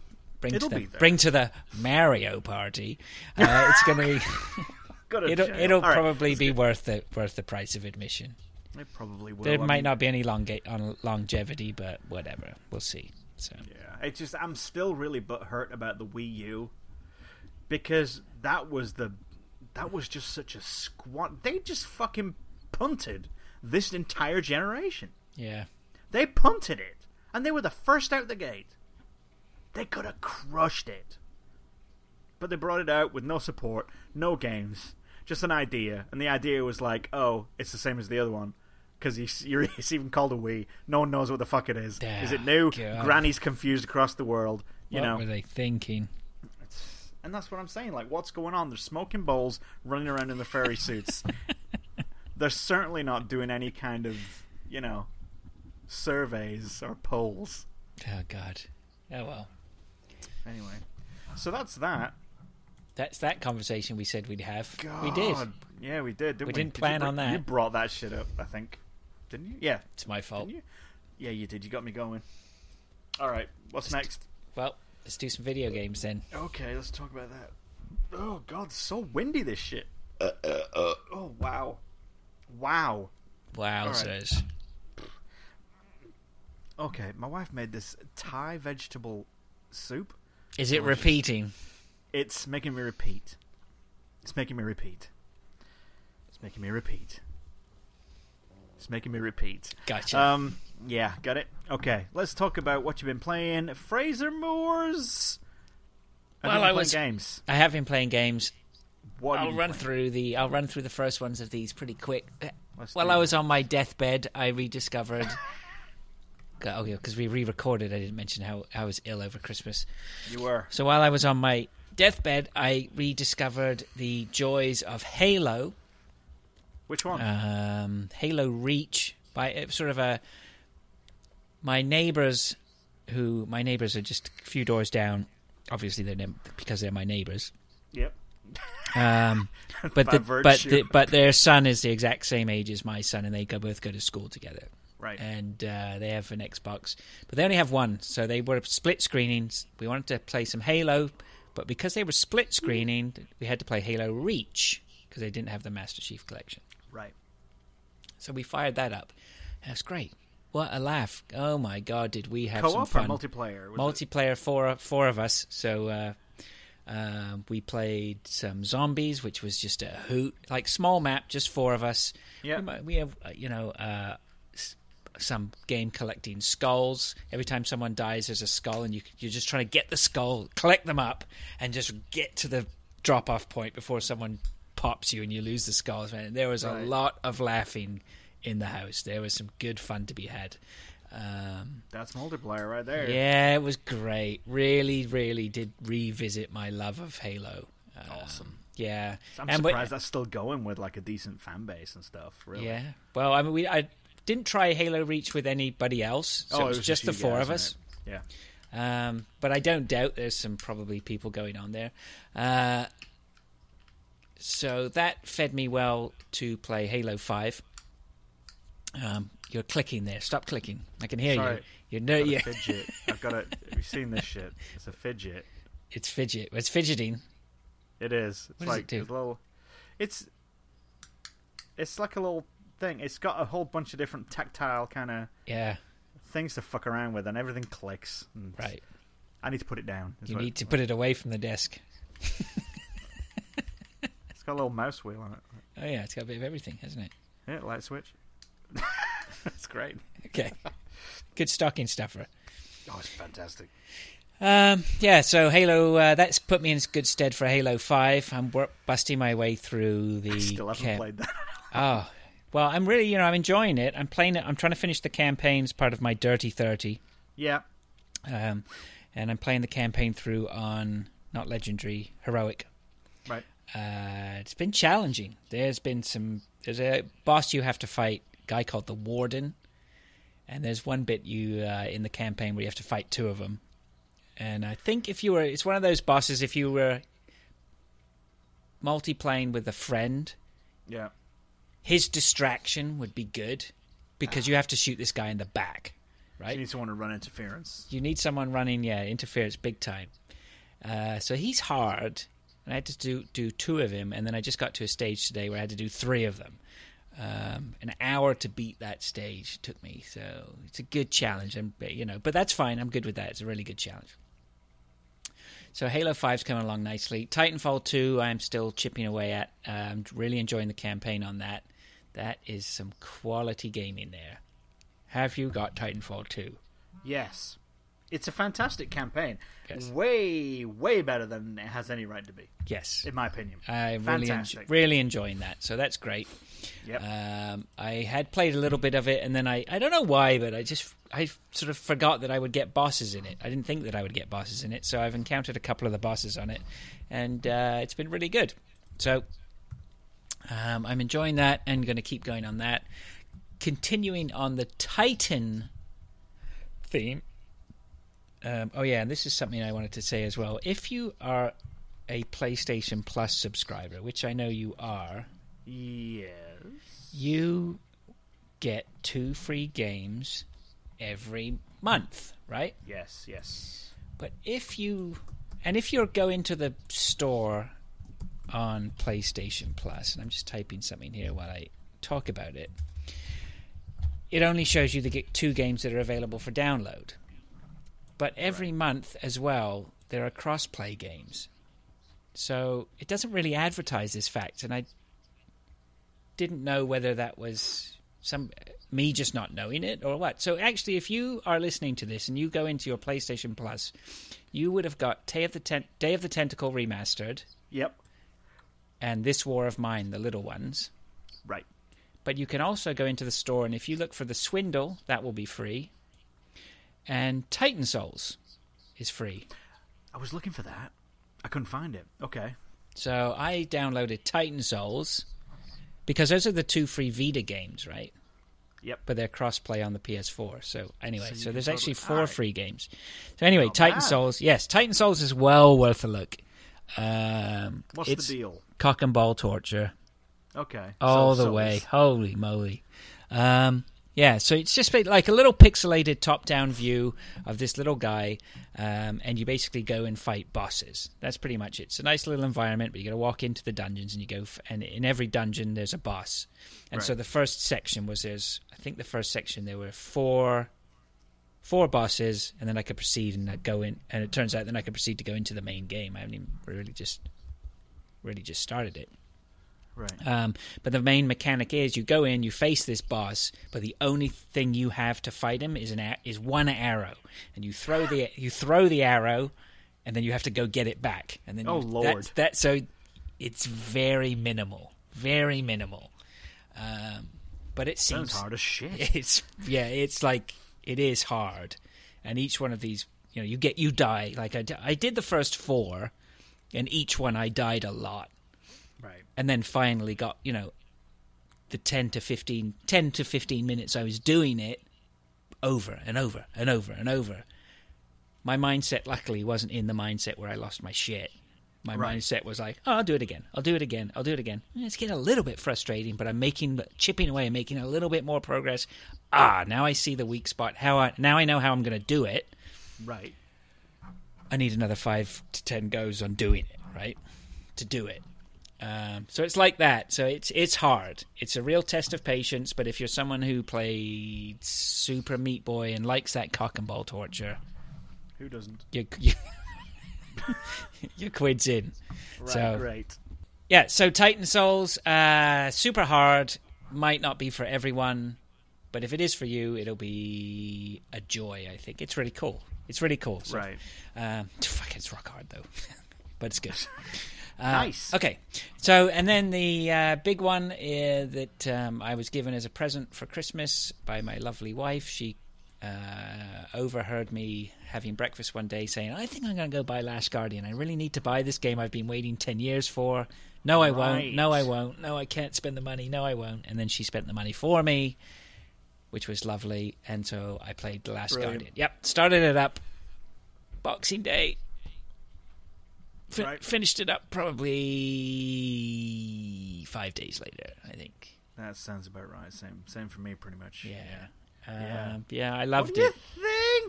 S3: Bring
S2: It'll
S3: to the bring to the Mario party. Uh, it's going to be. It'll, it'll
S2: right,
S3: probably be
S2: get-
S3: worth the worth the price of admission.
S2: It probably will.
S3: There
S2: I
S3: might
S2: mean-
S3: not be any longa- longevity, but whatever, we'll see. So
S2: Yeah, it's just I'm still really butthurt about the Wii U because that was the that was just such a squat. They just fucking punted this entire generation.
S3: yeah,
S2: They punted it, and they were the first out the gate. They could have crushed it, but they brought it out with no support, no games, just an idea, and the idea was like, oh, it's the same as the other one. Because it's even called a Wii. No one knows what the fuck it is. is it new?
S3: God.
S2: Granny's confused across the world. You
S3: what
S2: know,
S3: were they thinking?
S2: and that's what I'm saying. Like, what's going on? They're smoking bowls, running around in the furry suits. They're certainly not doing any kind of, you know, surveys or polls.
S3: Oh God. Oh well.
S2: Anyway, so that's that.
S3: That's that conversation we said we'd have.
S2: God.
S3: We did.
S2: Yeah, we did. Didn't
S3: We
S2: we,
S3: didn't
S2: Did you
S3: plan
S2: br-
S3: on that.
S2: You brought that shit up, I think. Didn't you? Yeah.
S3: It's my fault.
S2: Didn't you? Yeah, you did. You got me going. All right. What's next?
S3: Well, let's do some video games then.
S2: Okay, let's talk about that. Oh God, so windy this shit. Uh, uh, uh. oh wow, wow.
S3: Wowzers.
S2: Okay, my wife made this Thai vegetable soup.
S3: Is it repeating?
S2: It's making me repeat. It's making me repeat. It's making me repeat. It's making me repeat.
S3: Gotcha.
S2: Um, yeah, got it. Okay, let's talk about what you've been playing. Fraser Moores. Have
S3: Well,
S2: been
S3: I was-
S2: games.
S3: I have been playing games.
S2: What
S3: I'll run
S2: playing?
S3: through the. I'll run through the first ones of these pretty quick.
S2: Let's
S3: While I was on my deathbed, I rediscovered Oh, yeah, because we re-recorded. I didn't mention how I was ill over Christmas.
S2: You were.
S3: So while I was on my deathbed, I rediscovered the joys of Halo.
S2: Which one?
S3: um, Halo Reach by sort of a my neighbors who my neighbors are just a few doors down. Obviously, they're because they're my neighbors.
S2: yep.
S3: Um, but the, but the, but their son is the exact same age as my son, and they go, both go to school together.
S2: Right.
S3: And uh, they have an Xbox, but they only have one, so they were split screenings. We wanted to play some Halo, but because they were split screening, we had to play Halo Reach because they didn't have the Master Chief Collection.
S2: right.
S3: So we fired that up. And it's great. What a laugh! Oh my god, did we have
S2: Co-op
S3: some
S2: or
S3: fun?
S2: multiplayer? Was it?
S3: Multiplayer, four four of us. So uh, uh, we played some zombies, which was just a hoot. Like small map, just four of us.
S2: Yeah.
S3: We, we have uh, you know uh, some game collecting skulls. Every time someone dies, there's a skull, and you you're just trying to get the skull, collect them up, and just get to the drop off point before someone pops you and you lose the skulls. Man, there was
S2: Right.
S3: a lot of laughing in the house. There was some good fun to be had. Um,
S2: That's multiplayer right there.
S3: yeah, it was great. Really, really did revisit my love of Halo. Um,
S2: Awesome.
S3: Yeah,
S2: I'm
S3: And we-
S2: surprised that's still going with like a decent fan base and stuff. Really.
S3: Yeah. Well, I mean, we I didn't try Halo Reach with anybody else, so
S2: Oh,
S3: it was, just the four
S2: guys,
S3: of us.
S2: it? Yeah.
S3: Um, but I don't doubt there's some probably people going on there. Uh, so that fed me well to play Halo Five. Um, you're clicking there. Stop clicking. I can hear
S2: Sorry.
S3: you. You're no, yeah.
S2: fidget. I've got it. Have you seen this shit? It's a fidget.
S3: It's fidget. It's fidgeting.
S2: It is. It's
S3: What does it do?
S2: a little. It's. It's like a little thing. It's got a whole bunch of different tactile kind of
S3: Yeah.
S2: things to fuck around with, and everything clicks. And
S3: Right.
S2: I need to put it down.
S3: You need to put it away from the desk.
S2: It's got a little mouse wheel on it.
S3: Oh yeah, it's got a bit of everything, hasn't it?
S2: Yeah, light switch. That's great.
S3: Okay. Good stocking stuffer.
S2: Oh, it's fantastic.
S3: Um, yeah, so Halo, uh, that's put me in good stead for Halo 5. I'm busting my way through the.
S2: I still haven't played that.
S3: Oh, well, I'm really, you know, I'm enjoying it. I'm playing it. I'm trying to finish the campaign as part of my Dirty 30.
S2: yeah.
S3: Um, and I'm playing the campaign through on, not Legendary, Heroic.
S2: Right.
S3: Uh, it's been challenging. There's been some. There's a boss you have to fight, a guy called the Warden, and there's one bit you uh, in the campaign where you have to fight two of them. And I think if you were, it's one of those bosses. If you were multiplaying with a friend,
S2: Yeah.
S3: His distraction would be good because you have to shoot this guy in the back, right?
S2: You need someone to run interference.
S3: You need someone running, yeah, interference big time. Uh, so he's hard, and I had to do do two of him, and then I just got to a stage today where I had to do three of them. Um, an hour to beat that stage took me, so it's a good challenge, and you know, but that's fine. I'm good with that. It's a really good challenge. So Halo 5's coming along nicely. Titanfall 2, I'm still chipping away at. I'm really enjoying the campaign on that. That is some quality gaming there. Have you got Titanfall 2?
S2: Yes. It's a fantastic campaign.
S3: Yes.
S2: Way, way better than it has any right to be,
S3: Yes.
S2: in my opinion.
S3: I really, en- really enjoying that. So that's great.
S2: Yep.
S3: Um, I had played a little bit of it, and then I, I don't know why, but I just I sort of forgot that I would get bosses in it. I didn't think that I would get bosses in it, so I've encountered a couple of the bosses on it, and uh, it's been really good. So um, I'm enjoying that, and going to keep going on that. Continuing on the Titan theme. Um, oh yeah, and this is something I wanted to say as well. If you are a PlayStation Plus subscriber, which I know you are,
S2: yes.
S3: you get two free games every month, right?
S2: Yes, yes.
S3: But if you and if you're going to the store on PlayStation Plus, and I'm just typing something here while I talk about it, it only shows you the two games that are available for download. But every month as well, there are cross-play games. So it doesn't really advertise this fact, and I didn't know whether that was some me just not knowing it or what. So actually, if you are listening to this and you go into your PlayStation Plus, you would have got Day of the Ten- Day of the Tentacle remastered
S2: Yep.
S3: And This War of Mine, the little ones.
S2: Right.
S3: But you can also go into the store, and if you look for the Swindle, that will be free. and Titan Souls is free.
S2: I was looking for that. I couldn't find it. Okay.
S3: So I downloaded Titan Souls because those are the two free Vita games, right?
S2: Yep.
S3: But they're cross-play on the PS4. So anyway,
S2: So
S3: so, there's
S2: totally-
S3: actually four free games. So anyway,
S2: Not
S3: Titan
S2: bad.
S3: Souls, yes, Titan Souls is well worth a look. Um,
S2: What's the deal?
S3: Cock and ball torture
S2: Okay.
S3: all
S2: So-
S3: the
S2: so
S3: way.
S2: it's-
S3: Holy moly! Um, yeah, so it's just like a little pixelated top-down view of this little guy, um, and you basically go and fight bosses. That's pretty much it. It's a nice little environment, but you got to walk into the dungeons, and you go, f- and in every dungeon there's a boss. And so the first section was there's, I think the first section there were four, four bosses, and then I could proceed and I'd go in, and it turns out then I could proceed to go into the main game. I haven't even really just, really just started it.
S2: Right.
S3: Um, but the main mechanic is you go in, you face this boss, but the only thing you have to fight him is an a- is one arrow, and you throw the you throw the arrow, and then you have to go get it back. And then
S2: Oh,
S3: you,
S2: Lord.
S3: that's, that so it's very minimal, very minimal. Um, but it
S2: Sounds
S3: seems
S2: hard as shit.
S3: it's yeah, it's like it is hard, and each one of these, you know, you get you die. Like I, I did the first four, and each one I died a lot.
S2: Right.
S3: and then finally got you know the 10 to 15 10 to 15 minutes i was doing it over and over and over and over. My mindset luckily wasn't in the mindset where i lost my shit. My
S2: Right.
S3: mindset was like oh i'll do it again. I'll do it again. I'll do it again. And it's getting a little bit frustrating but i'm making chipping away and making a little bit more progress. Ah now i see the weak spot. How i now i know how i'm going to do it.
S2: Right.
S3: I need another five to ten goes on doing it, right? To do it. Um, so it's like that. So it's it's hard. It's a real test of patience. But if you're someone who played Super Meat Boy and likes that cock and ball torture,
S2: Who doesn't?
S3: you, you your quid's in.
S2: Right.
S3: So-
S2: Great.
S3: Yeah. So Titan Souls, uh, super hard. Might not be for everyone, but if it is for you, it'll be a joy. I think it's really cool. It's really cool. So,
S2: Right.
S3: Um, fuck, it's rock hard though, but it's good. Uh,
S2: Nice.
S3: Okay, so and then the uh, big one uh, that um, I was given as a present for Christmas by my lovely wife. She uh, overheard me having breakfast one day saying, "I think I'm going to go buy Last Guardian. I really need to buy this game. I've been waiting ten years for. No, I won't. No, I won't. No, I can't spend the money. No, I won't." And then she spent the money for me, which was lovely. And so I played The Last
S2: Brilliant.
S3: Guardian. Yep, started it up. Boxing Day.
S2: Right.
S3: Finished it up probably five days later, I think.
S2: That sounds about right. Same. Same for me, pretty much.
S3: Yeah.
S2: Yeah.
S3: Um, yeah, I
S2: What
S3: loved
S2: you
S3: it.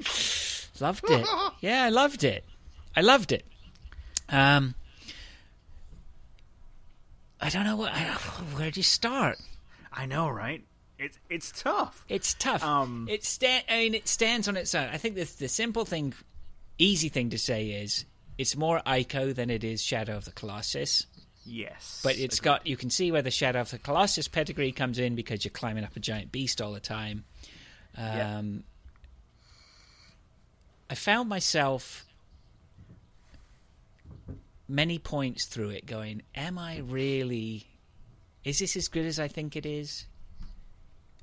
S2: think?
S3: Loved it. Yeah, I loved it. I loved it. Um, I don't know what. I, where do you start?
S2: I know, right? It's it's tough.
S3: It's tough.
S2: Um,
S3: it sta- I mean, it stands on its own. I think the the simple thing, easy thing to say is it's more Ico than it is Shadow of the Colossus.
S2: Yes.
S3: But it's
S2: Agreed.
S3: got you can see where the Shadow of the Colossus pedigree comes in because you're climbing up a giant beast all the time. Um,
S2: Yeah.
S3: I found myself many points through it going, "Am I really? Is this as good as I think it is?"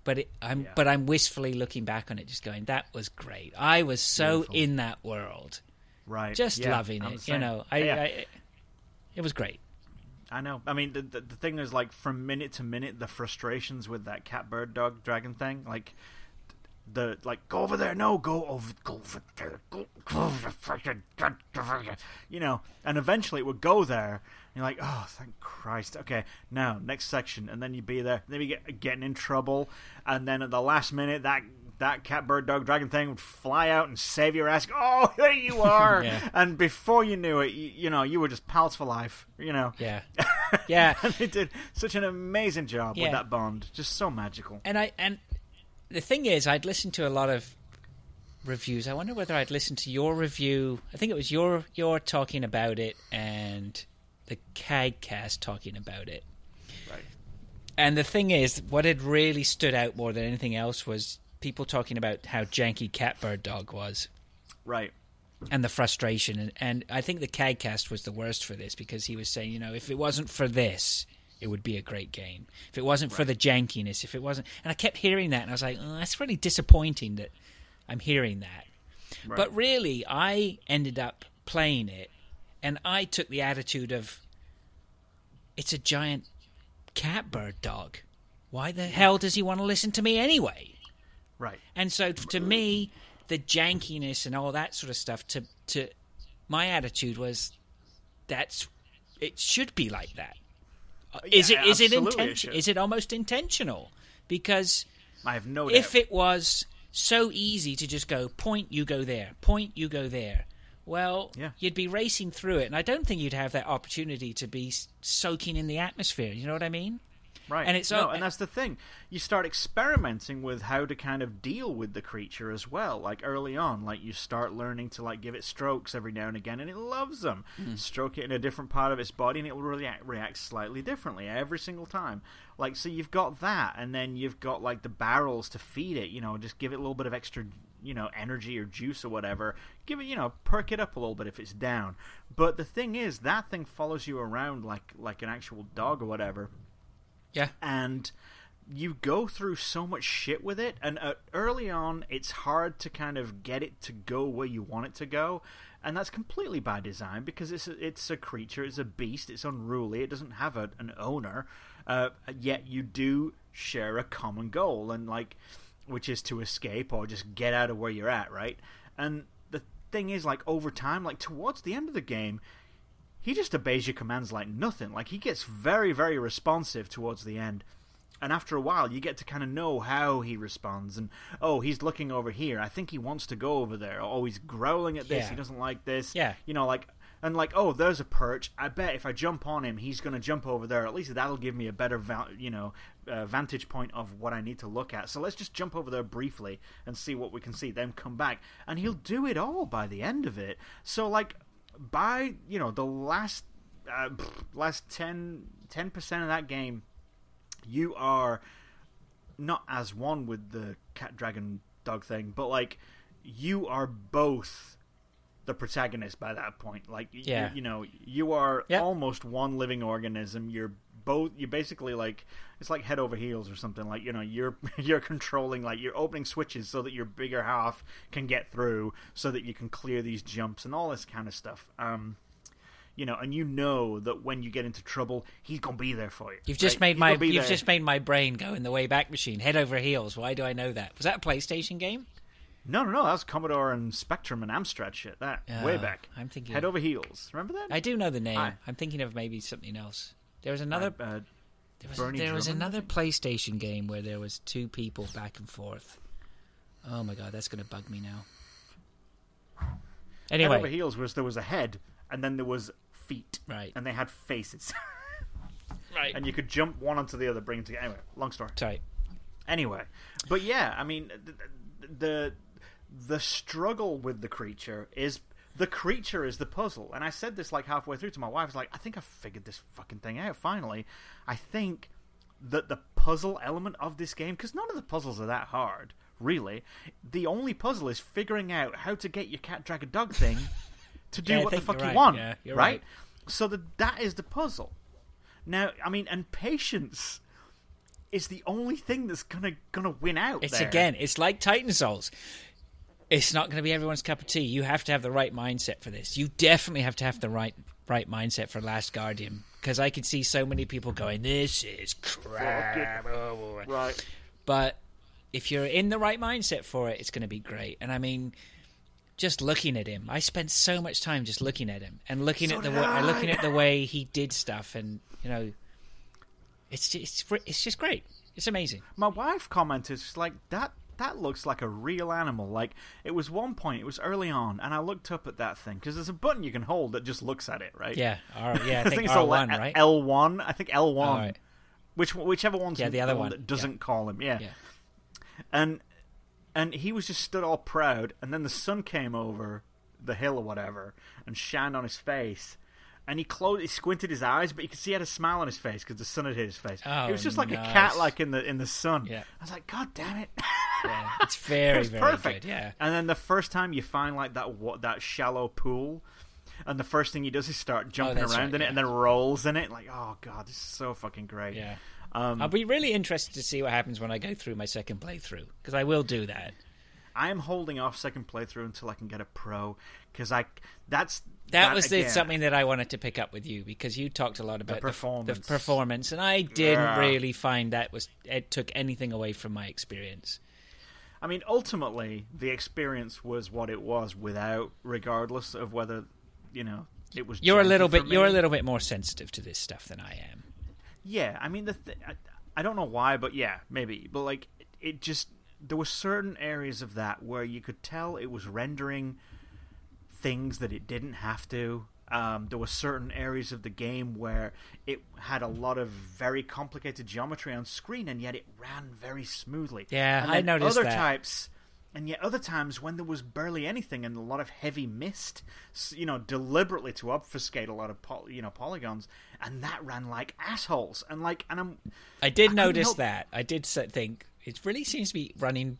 S3: But it, I'm
S2: Yeah.
S3: but I'm wistfully looking back on it, just going, "That was great. I was so
S2: Beautiful.
S3: in that world,
S2: right.
S3: just
S2: Yeah,
S3: loving
S2: I'm
S3: it. You know, I,
S2: Yeah.
S3: I it was great."
S2: I know. I mean, the, the the thing is, like, from minute to minute, the frustrations with that cat, bird, dog, dragon thing, like, the like, go over there, no, go over, go over there, go, go over, go over there," you know, and eventually it would go there. You're like, oh, thank Christ. Okay, now next section, and then you'd be there. Then you get getting in trouble, and then at the last minute, that that cat, bird, dog, dragon thing would fly out and save your ass. Oh, there you are!
S3: Yeah.
S2: And before you knew it, you, you know, you were just pals for life. You know.
S3: Yeah, yeah.
S2: and they did such an amazing job
S3: Yeah.
S2: with that bond. Just so magical.
S3: and I and the thing is, I'd listened to a lot of reviews. I wonder whether I'd listened to your review. I think it was your your talking about it and the Cagcast talking about it.
S2: Right.
S3: And the thing is, what had really stood out more than anything else was people talking about how janky Catbird Dog was
S2: Right.
S3: and the frustration. And, and I think the Cagcast was the worst for this because he was saying, you know, if it wasn't for this, it would be a great game. If it wasn't for the jankiness, if it wasn't, and I kept hearing that, and I was like, oh, that's really disappointing that I'm hearing that. But really, I ended up playing it, and I took the attitude of, it's a giant catbird dog. Why the hell does he want to listen to me anyway?
S2: Right.
S3: And so to me, the jankiness and all that sort of stuff, to to my attitude was, that's it should be like that. Uh, Is
S2: Yeah,
S3: it is it
S2: absolutely it
S3: intention? Is it almost intentional? Because
S2: I have no
S3: if it was so easy to just go point, you go there, point, you go there. Well,
S2: Yeah.
S3: you'd be racing through it, and I don't think you'd have that opportunity to be soaking in the atmosphere. You know what I mean?
S2: Right.
S3: And it's
S2: no, and that's the thing. You start experimenting with how to kind of deal with the creature as well. Like early on, like you start learning to like give it strokes every now and again, and it loves them.
S3: Hmm.
S2: Stroke it in a different part of its body, and it will react react slightly differently every single time. Like so, you've got that, and then you've got like the barrels to feed it. You know, just give it a little bit of extra. You know, energy or juice or whatever. Give it, you know, perk it up a little bit if it's down. But the thing is, that thing follows you around like like an actual dog or whatever.
S3: Yeah.
S2: and you go through so much shit with it. And uh, early on it's hard to kind of get it to go where you want it to go. And that's completely by design because it's a, it's a creature. It's a beast. It's unruly. It doesn't have a, an owner. Uh, yet you do share a common goal. And like which is to escape or just get out of where you're at right and the thing is like over time like towards the end of the game he just obeys your commands like nothing. Like he gets very, very responsive towards the end. And after a while, you get to kind of know how he responds. And oh, he's looking over here. I think he wants to go over there. Oh, he's growling at this.
S3: Yeah.
S2: He doesn't like this.
S3: Yeah.
S2: You know, like and like oh, there's a perch. I bet if I jump on him, he's going to jump over there. At least that'll give me a better, val- you know, uh, vantage point of what I need to look at. So let's just jump over there briefly and see what we can see. Then come back, and he'll do it all by the end of it. So like by you know the last uh, last 10 percent of that game, you are not as one with the cat dragon dog thing, but like you are both the protagonist by that point. Like
S3: Yeah.
S2: you, you know you are
S3: Yep.
S2: almost one living organism. You're both you're basically like it's like head over heels or something like you know you're you're controlling like you're opening switches so that your bigger half can get through so that you can clear these jumps and all this kind of stuff um you know and you know that when you get into trouble he's gonna be there for you
S3: You've just
S2: right?
S3: made
S2: He's
S3: my you've
S2: there.
S3: just made my brain go in the way back machine, head over heels. Why do I know that? Was that a PlayStation game?
S2: No no no that was commodore and spectrum and amstrad shit that way
S3: Ah,
S2: back
S3: I'm thinking-
S2: head over heels remember that
S3: I do know the name.
S2: Aye.
S3: I'm thinking of maybe something else. There was another
S2: uh,
S3: there was, there was another. PlayStation game where there was two people back and forth. Oh my god, that's going to bug me now.
S2: Anyway, head over heels was there was a head and then there was feet
S3: Right.
S2: and they had faces
S3: right.
S2: and you could jump one onto the other bring them together anyway long story
S3: Sorry.
S2: Anyway, but yeah, I mean, th- the the struggle with the creature is the creature is the puzzle, and I said this like halfway through to my wife. I was like, I think I figured this fucking thing out finally. I think that the puzzle element of this game, because none of the puzzles are that hard, really. The only puzzle is figuring out how to get your cat dragon dog thing to do
S3: Yeah,
S2: what the fuck you
S3: right.
S2: want,
S3: Yeah,
S2: right?
S3: right.
S2: So that that is the puzzle. Now, I mean, and patience is the only thing that's gonna gonna win out.
S3: It's
S2: there.
S3: again, it's like Titan Souls. It's not going to be everyone's cup of tea. You have to have the right mindset for this. You definitely have to have the right right mindset for Last Guardian because I could see so many people going, "This is crap." Oh,
S2: right.
S3: But if you're in the right mindset for it, it's going to be great. And I mean, just looking at him, I spent so much time just looking at him and looking
S2: So
S3: at the way,
S2: I.
S3: looking at the way he did stuff, and you know, it's just, it's it's just great. It's amazing.
S2: My wife commented, she's like, "That that looks like a real animal." Like it was one point, it was early on, and I looked up at that thing because there's a button you can hold that just looks at it, right?
S3: Yeah, R, yeah, I think,
S2: it's
S3: R
S2: the
S3: one,
S2: le-
S3: right?
S2: L one. I think L one.
S3: All right.
S2: Which whichever one's
S3: Yeah, the other one,
S2: that doesn't call him. Yeah.
S3: Yeah.
S2: and and he was just stood all proud, and then the sun came over the hill or whatever and shined on his face. And he closed, he squinted his eyes, but you could see he had a smile on his face because the sun had hit his face.
S3: Oh,
S2: it was just like a cat, like in the in the sun.
S3: Yeah.
S2: I was like, God damn it!
S3: Yeah, it's very,
S2: it
S3: very
S2: perfect.
S3: good. Yeah,
S2: And then the first time you find like that wa- that shallow pool, and the first thing he does is start jumping
S3: Oh,
S2: around
S3: right,
S2: in it,
S3: yeah.
S2: and then rolls in it. Like, oh god, this is so fucking great.
S3: yeah.
S2: Um,
S3: I'll be really interested to see what happens when I go through my second playthrough because I will do that.
S2: I am holding off second playthrough until I can get a pro because I that's
S3: That, was the, something that I wanted to pick up with you because you talked a lot about the
S2: performance.
S3: the performance, and I didn't
S2: Yeah.
S3: really find that was it took anything away from my experience.
S2: I mean, ultimately, the experience was what it was without, regardless of whether you know it was.
S3: You're a little bit you're a little bit more sensitive to this stuff than I am.
S2: Yeah, I mean the th- I, I don't know why, but yeah, maybe. But like it, it just there were certain areas of that where you could tell it was rendering things that it didn't have to. Um, there were certain areas of the game where it had a lot of very complicated geometry on screen, and yet it ran very smoothly.
S3: Yeah,
S2: and
S3: I noticed
S2: other
S3: that.
S2: types. And yet, other times when there was barely anything and a lot of heavy mist, you know, deliberately to obfuscate a lot of poly, you know polygons, and that ran like assholes. And like, and I'm
S3: I did
S2: couldn't
S3: notice
S2: help-
S3: that. I did think it really seems to be running,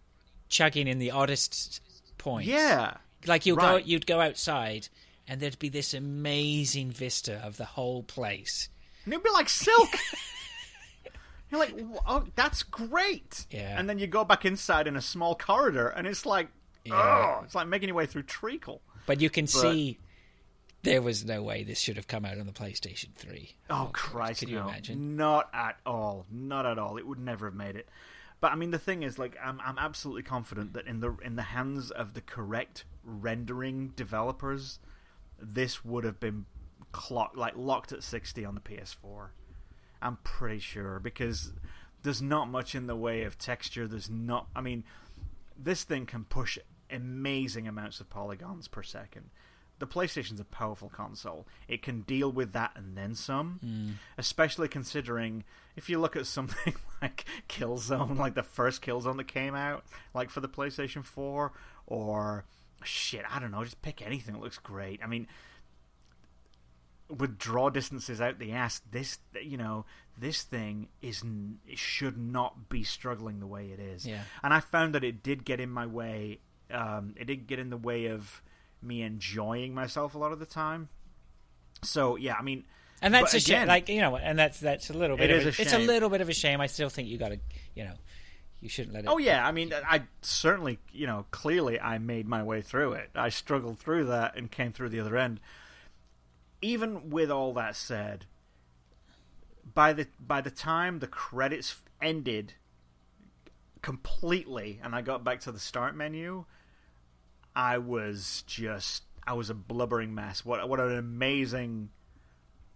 S3: chugging in the oddest points.
S2: Yeah.
S3: like you'll go, you'd go outside, and there'd be this amazing vista of the whole place.
S2: And it'd be like silk. You're like, oh, that's great.
S3: Yeah.
S2: And then you go back inside in a small corridor, and it's like,
S3: Yeah.
S2: oh, it's like making your way through treacle.
S3: But you can see there was no way this should have come out on the PlayStation Three.
S2: Oh, Christ,
S3: could you
S2: no.
S3: imagine?
S2: Not at all. Not at all. It would never have made it. But I mean, the thing is, like, I'm I'm absolutely confident that in the in the hands of the correct rendering developers, this would have been clocked like locked at 60 on the PS4. I'm pretty sure because there's not much in the way of texture. There's not. I mean, this thing can push amazing amounts of polygons per second. The PlayStation's a powerful console. It can deal with that and then some, mm. especially considering if you look at something like Killzone, like the first Killzone that came out, like for the PlayStation 4, or shit, I don't know, just pick anything that looks great. I mean, with draw distances out the ass, this you know this thing is it should not be struggling the way it is.
S3: Yeah.
S2: And I found that it did get in my way. Um, it did get in the way of me enjoying myself a lot of the time. So yeah, I mean,
S3: And that's a shame. Like you know, and that's that's a little bit.
S2: It
S3: of
S2: is a
S3: It's a little bit of a shame. I still think you got to, you know, you shouldn't let it.
S2: Oh yeah, I mean, I certainly, you know, clearly I made my way through it. I struggled through that and came through the other end. Even with all that said, by the by the time the credits ended completely and I got back to the start menu, I was just I was a blubbering mess. What what an amazing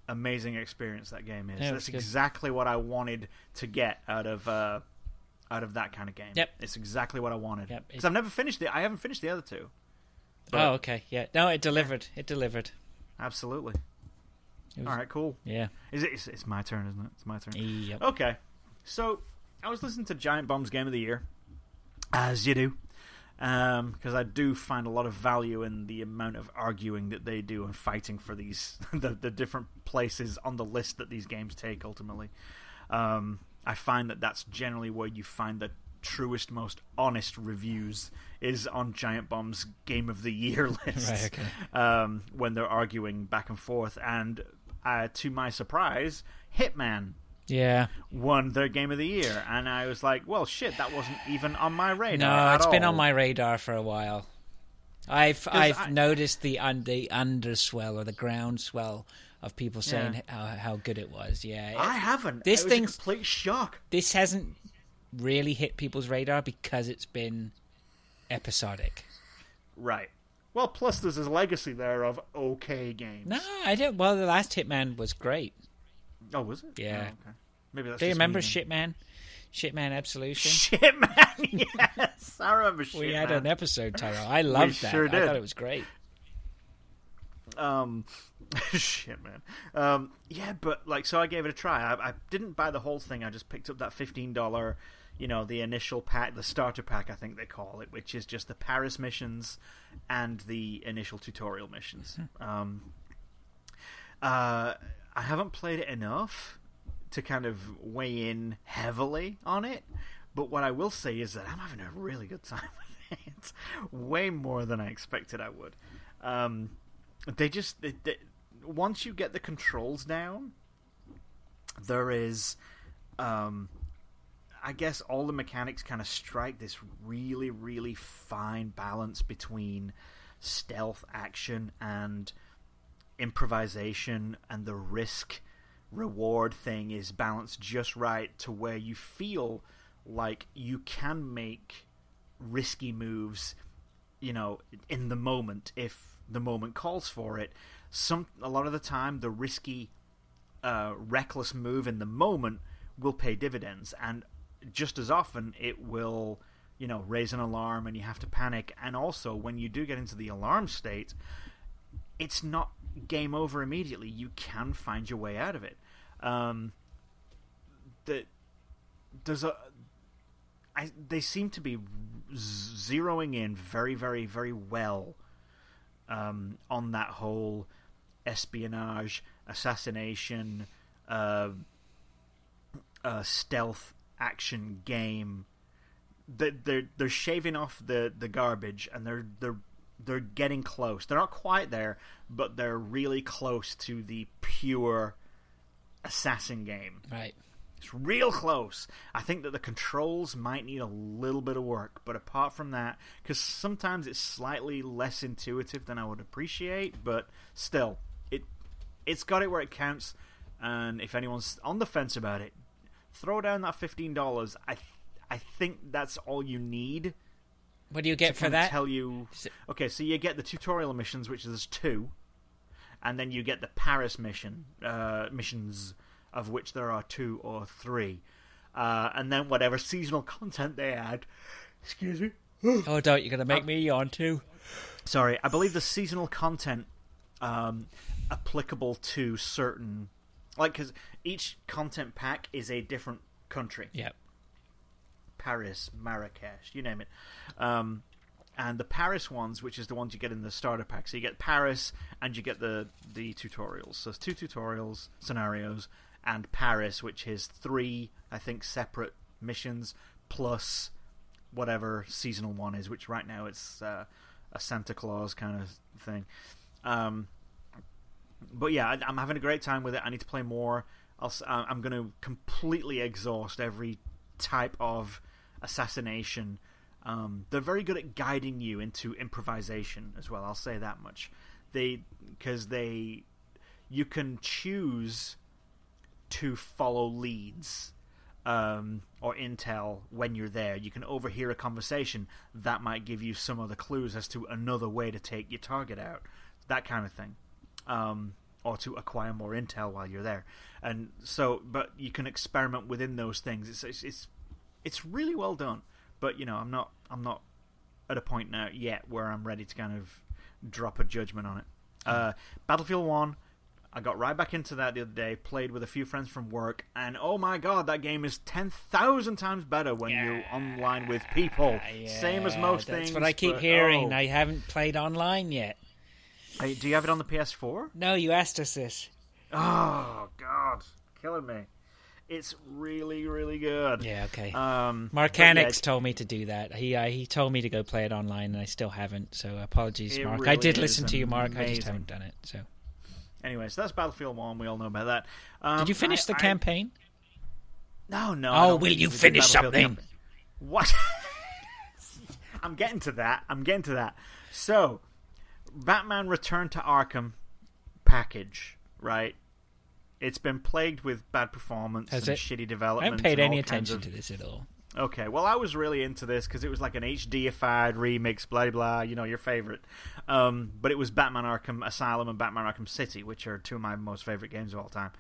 S2: amazing experience that game is.
S3: Yeah,
S2: That's
S3: good.
S2: exactly what I wanted to get out of uh, out of that kind of game.
S3: Yep.
S2: It's exactly what I wanted.
S3: Yep.
S2: Because I've never finished it. I haven't finished the other two.
S3: oh, okay, yeah. No, it delivered. It delivered.
S2: Absolutely.
S3: It was-
S2: All right, cool.
S3: Yeah.
S2: Is it? It's, it's my turn, isn't it? It's my turn.
S3: Yep.
S2: Okay. So I was listening to Giant Bomb's Game of the Year, as you do, because I do find a lot of value in the amount of arguing that they do and fighting for these the, the different places on the list that these games take. Ultimately, um, I find that that's generally where you find the truest, most honest reviews is on Giant Bomb's Game of the Year list
S3: Right, okay.
S2: um, when they're arguing back and forth. And uh, to my surprise, Hitman
S3: Yeah.
S2: won their game of the year, and I was like, "Well, shit, that wasn't even on my radar."
S3: No, it's been on my radar for a while. I've I've
S2: I-
S3: noticed the un, the underswell or the groundswell of people saying
S2: Yeah.
S3: how, how good it was. Yeah,
S2: I haven't.
S3: This
S2: it was
S3: thing's-
S2: a complete shock.
S3: this hasn't really hit people's radar because it's been episodic.
S2: Right. Well, plus there's this legacy there of okay games.
S3: No, I don't. Well, the last Hitman was great.
S2: Oh, was it?
S3: Yeah.
S2: Oh, okay. Maybe that's.
S3: Do you remember. Shitman? Shitman Absolution.
S2: Shit, man. yes, I remember. Shit,
S3: we had an episode title. I loved that.
S2: sure
S3: I thought it was great.
S2: Um, shit, man. Um, yeah, but like, so I gave it a try. I, I didn't buy the whole thing. I just picked up that fifteen dollar, you know, the initial pack, the starter pack, I think they call it, which is just the Paris missions and the initial tutorial missions. Um, uh, I haven't played it enough to kind of weigh in heavily on it. But what I will say is that I'm having a really good time with it. Way more than I expected I would. Um, they just they, they, once you get the controls down, there is, um, I guess all the mechanics kind of strike this really, really fine balance between stealth action and improvisation, and the risk reward thing is balanced just right to where you feel like you can make risky moves, you know, in the moment if the moment calls for it. Some a lot of the time, the risky, uh, reckless move in the moment will pay dividends, and just as often it will, you know, raise an alarm and you have to panic. And also, when you do get into the alarm state, it's not game over immediately. You can find your way out of it. Um, the, a I, they seem to be zeroing in very, very, very well um, on that whole espionage, assassination, uh, uh, stealth action game. They're they're shaving off the, the garbage and they're they're they're getting close. They're not quite there, but they're really close to the pure assassin game.
S3: Right.
S2: It's real close. I think that the controls might need a little bit of work, but apart from that, because sometimes it's slightly less intuitive than I would appreciate, but still, it it's got it where it counts. And if anyone's on the fence about it, throw down that fifteen dollars. I I think that's all you need.
S3: What do you get for that?
S2: Tell you. Okay, so you get the tutorial missions, which is two, and then you get the Paris mission uh, missions of which there are two or three. Uh, and then whatever seasonal content they add. Excuse me.
S3: oh, don't you're gonna make me yawn too.
S2: Sorry, I believe the seasonal content um, applicable to certain, like, because each content pack is a different country.
S3: Yep.
S2: Paris, Marrakesh, you name it. Um, and the Paris ones, which is the ones you get in the starter pack. So you get Paris and you get the the tutorials. So it's two tutorials scenarios, and Paris, which is three, I think, separate missions plus whatever seasonal one is, which right now it's uh, a Santa Claus kind of thing. Um, but yeah, I, am having a great time with it. I need to play more. I'll, I'm going to completely exhaust every type of assassination. Um, they're very good at guiding you into improvisation as well. I'll say that much. They because they you can choose to follow leads um, or intel when you're there. You can overhear a conversation that might give you some other clues as to another way to take your target out, that kind of thing, um, or to acquire more intel while you're there. And so, but you can experiment within those things. It's it's it's, it's really well done. But you know, I'm not I'm not at a point now yet where I'm ready to kind of drop a judgment on it. Uh, Battlefield One I got right back into that the other day, played with a few friends from work, and oh my god, that game is 10,000 times better when yeah, you're online with people. Yeah, Same as most
S3: that's
S2: things.
S3: That's what I keep
S2: but,
S3: hearing.
S2: Oh.
S3: I haven't played online yet.
S2: Hey, do you have it on the PS4?
S3: No, you asked us this.
S2: Oh, God. Killing me. It's really, really good.
S3: Yeah, okay.
S2: Um,
S3: Mark yeah, told me to do that. He uh, he told me to go play it online, and I still haven't. So apologies, Mark.
S2: Really
S3: I did listen to you,
S2: Mark.
S3: I just haven't done it. So
S2: Anyway, so that's Battlefield 1. We all know about that. Um,
S3: Did you finish
S2: I,
S3: the
S2: I,
S3: campaign?
S2: No, no.
S3: Oh, will you finish something? Campaign.
S2: What? I'm getting to that. I'm getting to that. So, Batman Return to Arkham package, right? It's been plagued with bad performance
S3: Has
S2: and
S3: it?
S2: shitty development.
S3: I haven't paid any
S2: attention
S3: of... to this at all.
S2: Okay, well, I was really into this because it was like an HDified remix, blah blah. You know, your favorite. Um, but it was Batman Arkham Asylum and Batman Arkham City, which are two of my most favorite games of all time.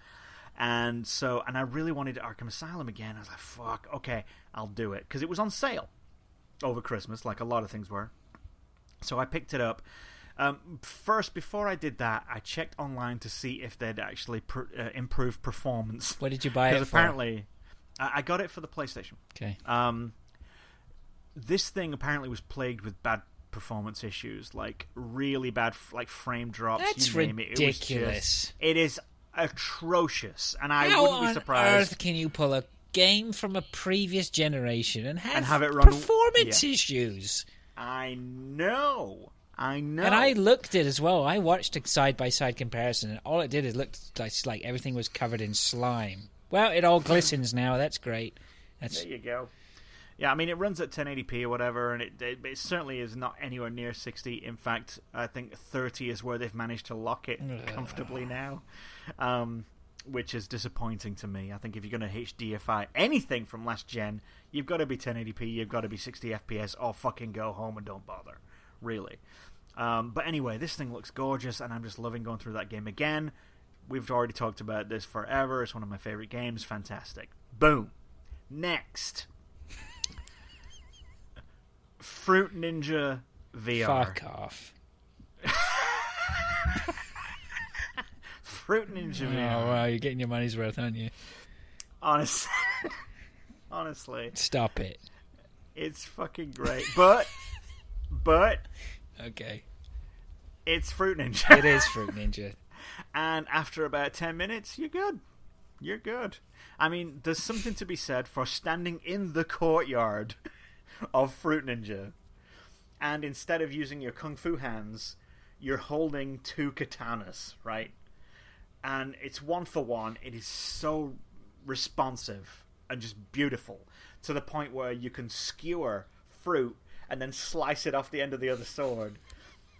S2: And so, and I really wanted Arkham Asylum again. I was like, "Fuck, okay, I'll do it," because it was on sale over Christmas, like a lot of things were. So I picked it up. Um, first, before I did that, I checked online to see if they'd actually pr- uh, improved performance.
S3: What did you buy it
S2: for? Apparently, I got it for the PlayStation.
S3: Okay.
S2: Um, this thing apparently was plagued with bad performance issues, like really bad, like frame drops.
S3: That's
S2: you name
S3: ridiculous.
S2: It. It, just, it is atrocious, and I
S3: How
S2: wouldn't be surprised.
S3: Earth can you pull a game from a previous generation and have,
S2: and have it run
S3: performance
S2: yeah.
S3: issues?
S2: I know. I know.
S3: And I looked at it as well. I watched a side by side comparison, and all it did is looked like, like everything was covered in slime. Well, it all glistens now. That's great. That's
S2: There you go. Yeah, I mean it runs at 1080p or whatever, and it, it it certainly is not anywhere near 60. In fact, I think 30 is where they've managed to lock it comfortably now, um, which is disappointing to me. I think if you're going to HDify anything from last gen, you've got to be 1080p, you've got to be 60 FPS, or fucking go home and don't bother. Really. Um, but anyway, this thing looks gorgeous, and I'm just loving going through that game again. We've already talked about this forever. It's one of my favorite games. Fantastic. Boom. Next. Fruit Ninja VR.
S3: fuck off.
S2: Fruit Ninja
S3: Oh
S2: VR.
S3: wow, you're getting your money's worth, aren't you?
S2: Honestly, honestly,
S3: Stop it.
S2: it's fucking great. But, but
S3: Okay,
S2: it's Fruit Ninja.
S3: it is Fruit Ninja.
S2: and after about 10 minutes, you're good. You're good. I mean, there's something to be said for standing in the courtyard of Fruit Ninja, and instead of using your kung fu hands, you're holding two katanas, right? And it's one for one. It is so responsive and just beautiful to the point where you can skewer fruit and then slice it off the end of the other sword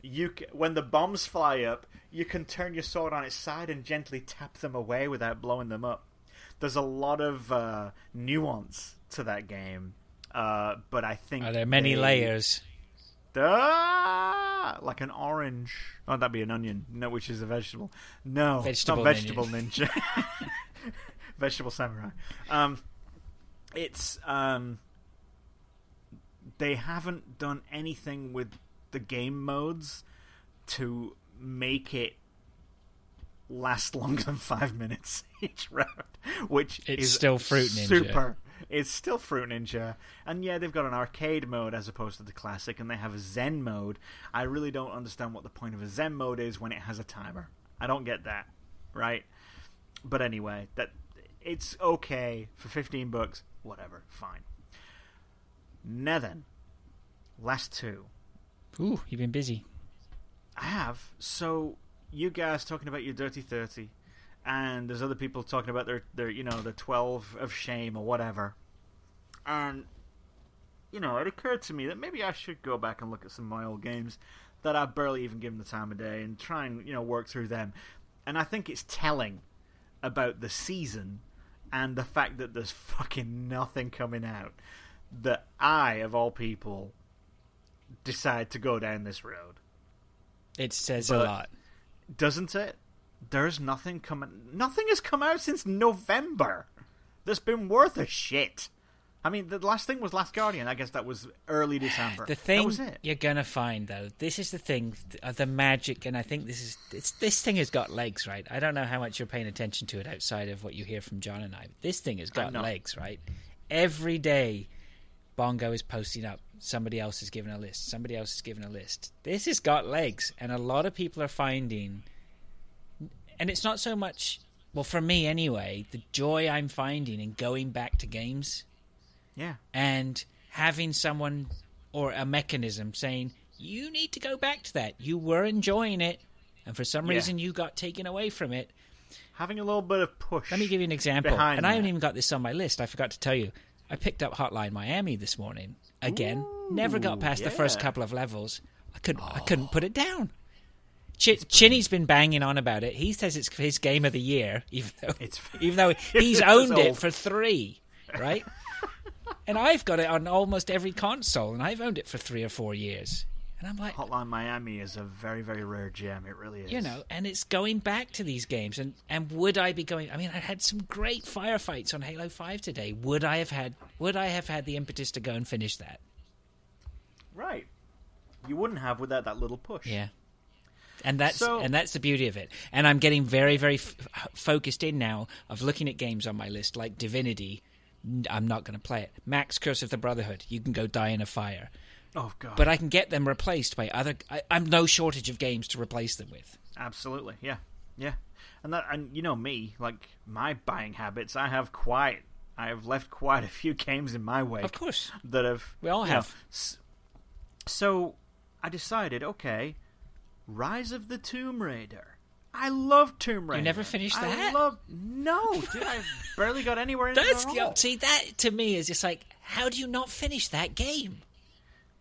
S2: you c- when the bombs fly up, you can turn your sword on its side and gently tap them away without blowing them up. There's a lot of uh, nuance to that game, uh, but I think
S3: Are there many
S2: they-
S3: layers?
S2: Ah, like an orange. Oh, that'd be an onion. No, which is a vegetable. No,
S3: Vegetable
S2: not vegetable ninja. vegetable samurai. Um, it's um, they haven't done anything with the game modes to make it last longer than five minutes each round, which
S3: It's
S2: is
S3: still Fruit Ninja.
S2: Super. It's still Fruit Ninja, and yeah, they've got an arcade mode as opposed to the classic, and they have a Zen mode. I really don't understand what the point of a Zen mode is when it has a timer. I don't get that, right? But anyway, that it's okay for fifteen bucks. Whatever, fine. Now then, last two.
S3: Ooh, you've been busy.
S2: I have. So you guys talking about your dirty thirty, and there's other people talking about their their you know the twelve of shame or whatever, and you know it occurred to me that maybe I should go back and look at some of my old games that I've barely even given the time of day and try and you know work through them, and I think it's telling about the season and the fact that there's fucking nothing coming out that I of all people decide to go down this road
S3: It says
S2: But-
S3: a lot.
S2: doesn't it? There's nothing coming. Nothing has come out since November. That's been worth a shit. I mean, the last thing was Last Guardian. I guess that was early December.
S3: The
S2: that
S3: thing
S2: was it.
S3: you're gonna find though, this is the thing, uh, the magic, and I think this is it's, this thing has got legs, right? I don't know how much you're paying attention to it outside of what you hear from John and I. But this thing has got legs, right? Every day, Bongo is posting up. Somebody else is giving a list. Somebody else is giving a list. This has got legs, and a lot of people are finding. And it's not so much, well, for me anyway, the joy I'm finding in going back to games
S2: Yeah.
S3: and having someone or a mechanism saying you need to go back to that you were enjoying it and for some
S2: Yeah.
S3: reason you got taken away from it
S2: Having a little bit of push.
S3: let me give you an example and i haven't even got this on my list i forgot to tell you i picked up hotline miami this morning again never got past the first couple of levels i couldn't i couldn't put it down Ch- Chinny's been banging on about it. He says it's his game of the year, even though
S2: It's-
S3: even though he's owned it for three, right? and I've got it on almost every console, and I've owned it for three or four years. And I'm like,
S2: Hotline Miami is a very, very rare gem. It really is.
S3: you know, and it's going back to these games. And and would I be going? I mean, I had some great firefights on Halo Five today. Would I have had? Would I have had the impetus to go and finish that?
S2: Right. You wouldn't have without that little push.
S3: Yeah. And that's
S2: So-
S3: and that's the beauty of it. And I'm getting very very f- focused in now of looking at games on my list like Divinity. I'm not going to play it. Max Curse of the Brotherhood. You can go die in a fire.
S2: Oh god.
S3: But I can get them replaced by other. I, I'm no shortage of games to replace them with.
S2: Absolutely, yeah, yeah, and that, and you know me, like my buying habits, I have quite, I have left quite a few games in my way.
S3: Of course.
S2: that have
S3: We all
S2: you know,
S3: have.
S2: so I decided, okay, Rise of the Tomb Raider. I love Tomb Raider.
S3: You never finished
S2: I
S3: that?
S2: love no, dude. I barely got anywhere in it
S3: That's
S2: at all.
S3: see that to me is just like how do you not finish that game?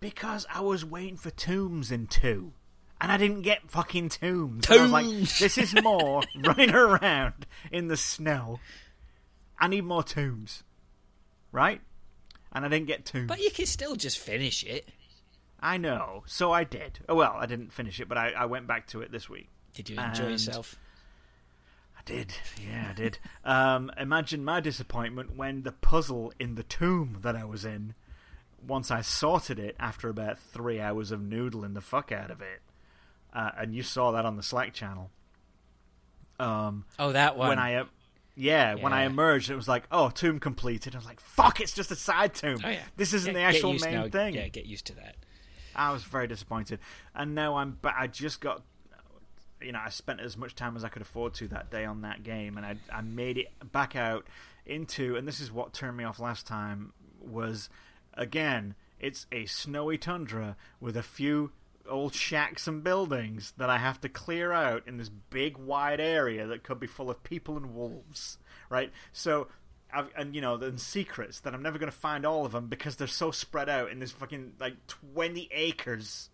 S2: Because I was waiting for tombs in two. And I didn't get fucking tombs. Was like, this is more running around in the snow. I need more tombs. Right? And I didn't get tombs.
S3: But you can still just finish it.
S2: I know. So I did. Oh, well, I didn't finish it, but I, I went back to it this week.
S3: Did you enjoy
S2: And-
S3: yourself?
S2: I did. Yeah, I did. um, imagine my disappointment when the puzzle in the tomb that I was in, once I sorted it after about three hours of noodling the fuck out of it, uh, and you saw that on the Slack channel. Um,
S3: Oh, that one.
S2: when I, uh, yeah, when I emerged, it was like, oh, tomb completed. I was like, fuck, it's just a side tomb.
S3: oh yeah,
S2: This isn't
S3: Get-
S2: the actual main
S3: now-
S2: thing.
S3: Yeah, get used to that.
S2: I was very disappointed, and now I'm. But I just got, you know, I spent as much time as I could afford to that day on that game, and I I made it back out into, and this is what turned me off last time was, again, it's a snowy tundra with a few old shacks and buildings that I have to clear out in this big wide area that could be full of people and wolves, right? So. I've, and you know, and secrets that I'm never going to find all of them because they're so spread out in this fucking like 20 acres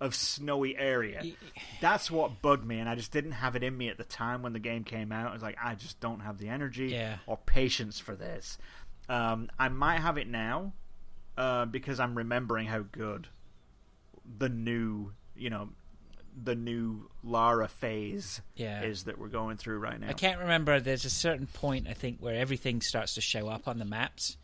S2: of snowy area. That's what bugged me, and I just didn't have it in me at the time when the game came out. I was like, I just don't have the energy
S3: Yeah.
S2: or patience for this. Um, I might have it now uh, because I'm remembering how good the new, you know, the new Lara phase
S3: Yeah.
S2: is that we're going through right now.
S3: I can't remember. There's a certain point I think where everything starts to show up on the maps.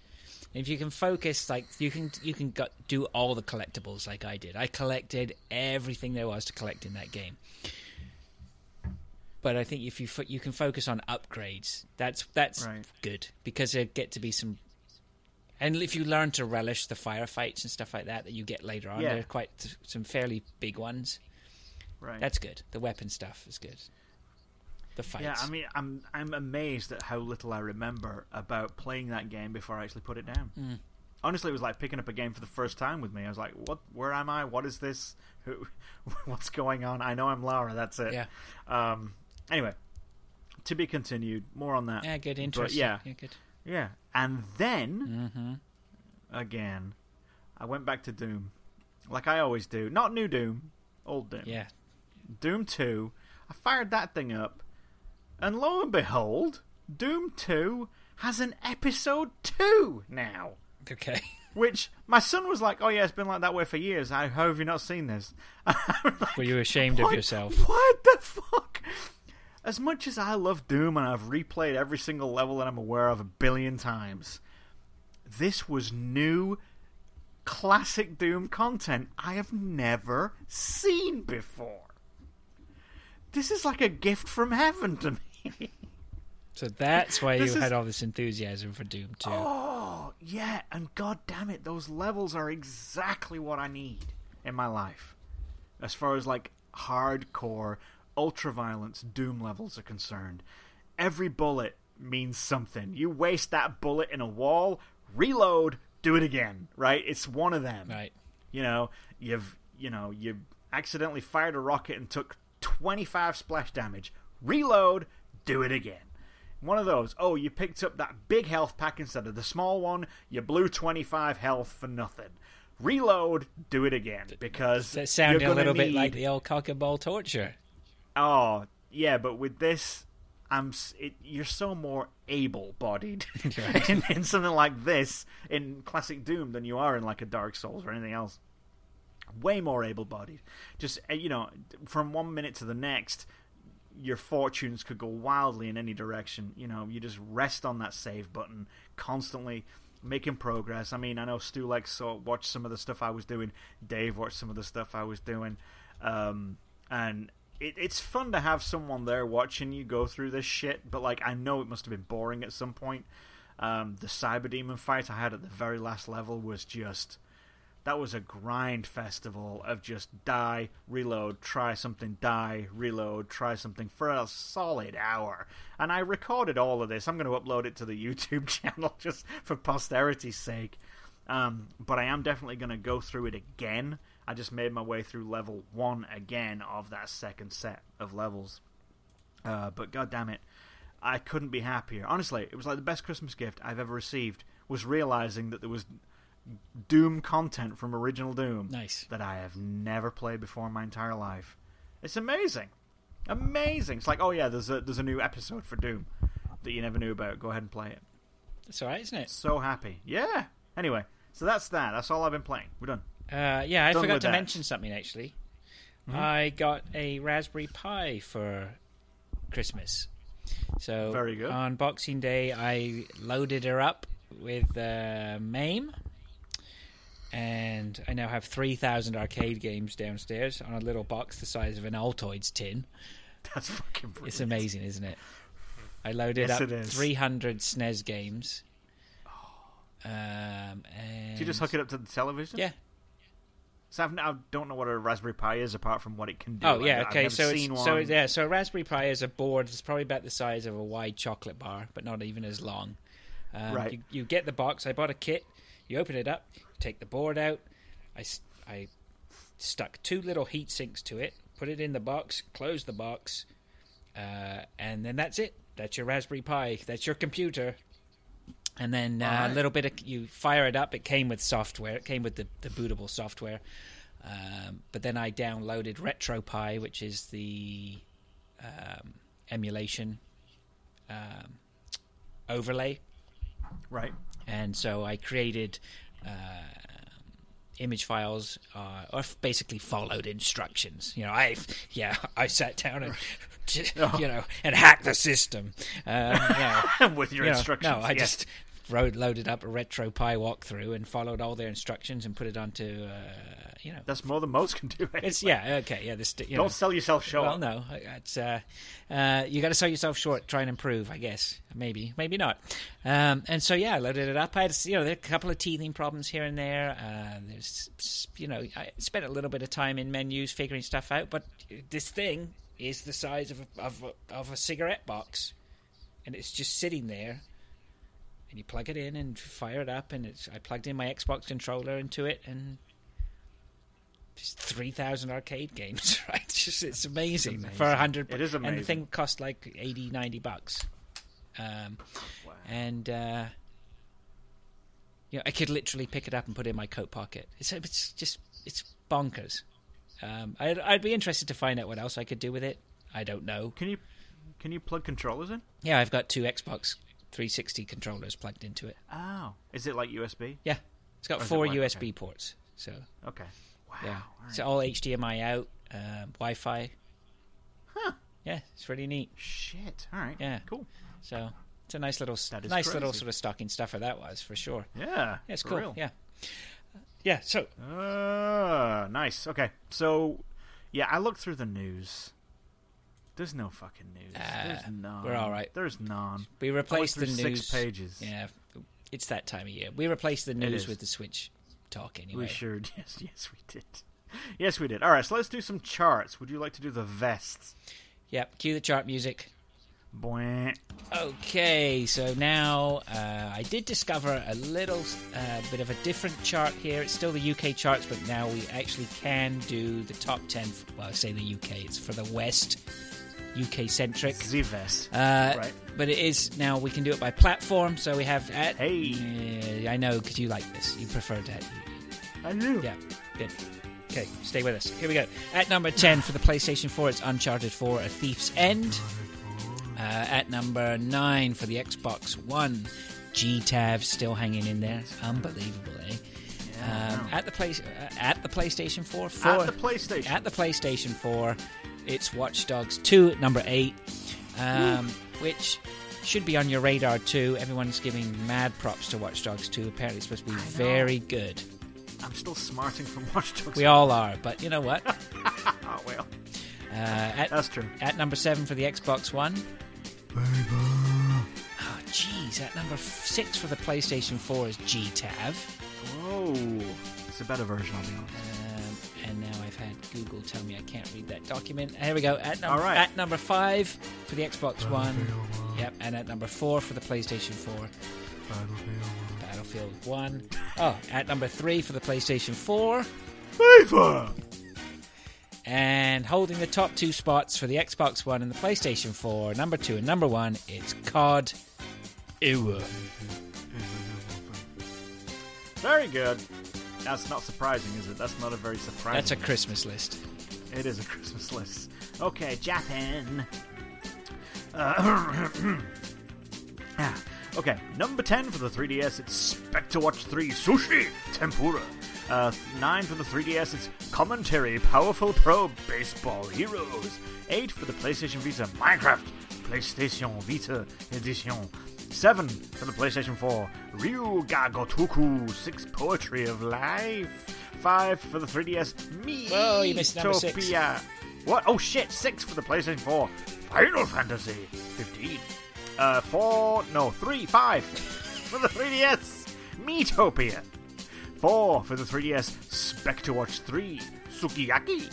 S3: If you can focus, like you can, you can go, do all the collectibles like I did. I collected everything there was to collect in that game. But I think if you fo- you can focus on upgrades, that's that's
S2: Right.
S3: good because there get to be some. And if you learn to relish the firefights and stuff like that that you get later on,
S2: Yeah.
S3: they're quite some fairly big ones.
S2: Right.
S3: That's good. The weapon stuff is good. The fights.
S2: Yeah, I mean, I'm I'm amazed at how little I remember about playing that game before I actually put it down.
S3: Mm.
S2: Honestly, it was like picking up a game for the first time with me. I was like, "What? Where am I? What is this? Who? What's going on?" I know I'm Lara. That's it.
S3: Yeah.
S2: Um. Anyway, to be continued. More on that.
S3: Yeah, good.
S2: But
S3: Interesting.
S2: yeah,
S3: yeah good.
S2: yeah. And then
S3: Mm-hmm.
S2: again, I went back to Doom, like I always do. Not new Doom, old Doom.
S3: Yeah.
S2: Doom 2. I fired that thing up, and lo and behold, Doom 2 has an episode 2 now.
S3: Okay.
S2: Which my son was like, "Oh yeah, it's been like that way for years. I, how have you not seen this?" Like,
S3: Were you ashamed of yourself?
S2: What the fuck? As much as I love Doom and I've replayed every single level that I'm aware of a billion times, this was new classic Doom content I have never seen before. This is like a gift from heaven to me.
S3: So that's why you
S2: is-
S3: had all this enthusiasm for Doom 2.
S2: Oh, yeah, and god damn it, those levels are exactly what I need in my life. As far as like hardcore, ultra violence Doom levels are concerned. Every bullet means something. You waste that bullet in a wall, reload, do it again, right? It's one of them.
S3: Right.
S2: You know, you've you know, you accidentally fired a rocket and took 25 splash damage. Reload, do it again. One of those. Oh, you picked up that big health pack instead of the small one. You blew 25 health for nothing. Reload, do it again because
S3: That sounded a little bit like the old cock and ball torture.
S2: Oh, yeah, but with this, I'm it, you're so more able-bodied in, in something like this in classic Doom than you are in like a Dark Souls or anything else. Way more able-bodied. Just uh, you know, from one minute to the next, your fortunes could go wildly in any direction. You know, you just rest on that save button constantly. Making progress. I mean, I know Stu likes so watched some of the stuff I was doing. Dave watched some of the stuff I was doing, um, and it, it's fun to have someone there watching you go through this shit. But like, I know it must have been boring at some point. Um, the Cyber Demon fight I had at the very last level was just that was a grind festival of just die, reload, try something, die, reload, try something for a solid hour. And I recorded all of this. I'm going to upload it to the YouTube channel just for posterity's sake. Um, but I am definitely going to go through it again. I just made my way through level one again of that second set of levels. Uh, but god damn it, I couldn't be happier. Honestly, it was like the best Christmas gift I've ever received. Was realizing that there was Doom content from original Doom
S3: Nice.
S2: that I have never played before in my entire life. It's amazing, amazing. It's like, oh yeah, there's a there's a new episode for Doom that you never knew about. Go ahead and play it.
S3: That's all right, isn't it?
S2: So happy, yeah. Anyway, so that's that. That's all I've been playing. We're done.
S3: Uh, yeah, I
S2: Done
S3: forgot to
S2: that.
S3: mention something actually.
S2: Mm-hmm.
S3: I got a Raspberry Pi for Christmas. So
S2: Very good.
S3: on Boxing Day, I loaded her up with uh, MAME, and I now have three thousand arcade games downstairs on a little box the size of an Altoids tin.
S2: That's fucking brilliant.
S3: It's amazing, isn't it? I loaded
S2: Yes,
S3: up 300 SNES games. Um, and
S2: Do you just hook it up to the television?
S3: Yeah.
S2: So I've, I don't know what a Raspberry Pi is apart from what it can do.
S3: Oh yeah,
S2: I've,
S3: okay.
S2: I've
S3: so it's,
S2: one.
S3: so yeah, so a Raspberry Pi is a board. It's probably about the size of a wide chocolate bar, but not even as long. Um,
S2: Right.
S3: You, you get the box. I bought a kit. You open it up, take the board out. I I stuck two little heat sinks to it. Put it in the box. Close the box, uh, and then that's it. That's your Raspberry Pi. That's your computer. And then uh, a little bit of you fire it up. It came with software. It came with the, the bootable software. Um, but then I downloaded RetroPie, which is the um, emulation um, overlay,
S2: right.
S3: and so I created uh, image files, uh, or basically followed instructions. You know, I yeah, I sat down and you know and hacked the system. Um, you know,
S2: With your
S3: you know,
S2: instructions.
S3: No, I
S2: yes.
S3: just wrote, loaded up a RetroPie walkthrough and followed all their instructions and put it onto uh, you know.
S2: That's more than most can do.
S3: It's yeah okay yeah this you
S2: Don't sell yourself short.
S3: Well, no, it's uh, uh, you got to sell yourself short. Try and improve, I guess. Maybe, maybe not. Um, and so, yeah, I loaded it up. I had, you know, there are a couple of teething problems here and there. Uh, there's, you know, I spent a little bit of time in menus figuring stuff out. But this thing is the size of a, of a, of a cigarette box, and it's just sitting there. And you plug it in and fire it up, and it's. I plugged in my Xbox controller into it, and just three thousand arcade games, right? It's just it's amazing,
S2: amazing.
S3: for a hundred.
S2: It is amazing,
S3: And the thing cost like 80, 90 bucks. Um,
S2: Wow.
S3: and uh, you know, I could literally pick it up and put it in my coat pocket. It's it's just it's bonkers. Um, I'd, I'd be interested to find out what else I could do with it. I don't know.
S2: Can you can you plug controllers in?
S3: Yeah, I've got two Xbox 360 controllers plugged into it.
S2: Oh, is it like USB?
S3: Yeah, it's got
S2: it
S3: four
S2: like-
S3: USB
S2: okay.
S3: ports. So
S2: Okay. Wow.
S3: yeah,
S2: all
S3: it's all HDMI out, um, Wi-Fi.
S2: Huh.
S3: Yeah, it's really neat.
S2: Shit. All right.
S3: Yeah.
S2: Cool.
S3: So it's a nice little,
S2: That is
S3: nice little sort of stocking stuffer that was for sure.
S2: Yeah.
S3: Yeah, it's cool.
S2: real.
S3: Yeah, yeah. So
S2: Uh, nice. Okay. So, yeah, I looked through the news. There's no fucking news. There's
S3: Ah,
S2: none.
S3: we're all right.
S2: There's none.
S3: we replaced the news.
S2: six pages.
S3: Yeah, it's that time of year. We replaced the news with the Switch talk anyway.
S2: We sure. Yes, yes, we did. Yes, we did. All right. So let's do some charts. Would you like to do the vests?
S3: Yep. Cue the chart music. Okay, so now uh, I did discover a little uh, bit of a different chart here. It's still the UK charts, but now we actually can do the top 10. f- Well, I say the UK, it's for the West, UK centric. Uh,
S2: Right.
S3: But it is now we can do it by platform. So we have at.
S2: Hey.
S3: Uh, I know because you like this. You prefer that.
S2: I knew.
S3: Yeah, good. Okay, stay with us. Here we go. At number 10 for the PlayStation 4, it's Uncharted 4 A Thief's End. Uh, at number 9 for the Xbox One, GTAV still hanging in there. Unbelievable, eh? Um, at the place, uh, at the PlayStation 4, four
S2: At the PlayStation.
S3: at the PlayStation 4, it's Watch Dogs 2 at number 8, um, which should be on your radar too. Everyone's giving mad props to Watch Dogs 2. Apparently, it's supposed to be very good.
S2: I'm still smarting from Watch Dogs.
S3: We all are, but you know what?
S2: Oh, well.
S3: Uh, at,
S2: That's true.
S3: at number seven for the Xbox One. Baby. Oh, jeez. At number six for the PlayStation 4 is GTAV.
S2: Whoa. It's a better version, I'll be honest.
S3: And now I've had Google tell me I can't read that document. Here we go. At, num-
S2: All right.
S3: at number five for the Xbox One. Yep. And at number four for the PlayStation 4. Battlefield 1. Oh, at number three for the PlayStation 4.
S2: FIFA!
S3: And holding the top two spots for the Xbox One and the PlayStation 4, number two and number one, it's COD Ewa.
S2: Very good. That's not surprising, is it? That's not a very surprising.
S3: That's a Christmas list.
S2: It is a Christmas list. Okay, Japan. Uh, ah, okay, number 10 for the 3DS, it's Spectre Watch 3 Sushi Tempura. Uh, 9 for the 3DS, it's Commentary Powerful Pro Baseball Heroes. 8 for the PlayStation Vita, Minecraft PlayStation Vita Edition. 7 for the PlayStation 4, Ryu ga Gotoku 6 Poetry of Life. 5 for the 3DS, Me
S3: Whoa, you missed number six.
S2: What? Oh shit! Six for the PlayStation 4. Final Fantasy 15. Uh, four. No, three. Five for the 3DS. Miitopia. Four for the 3DS. Spectre Watch 3. Sukiyaki.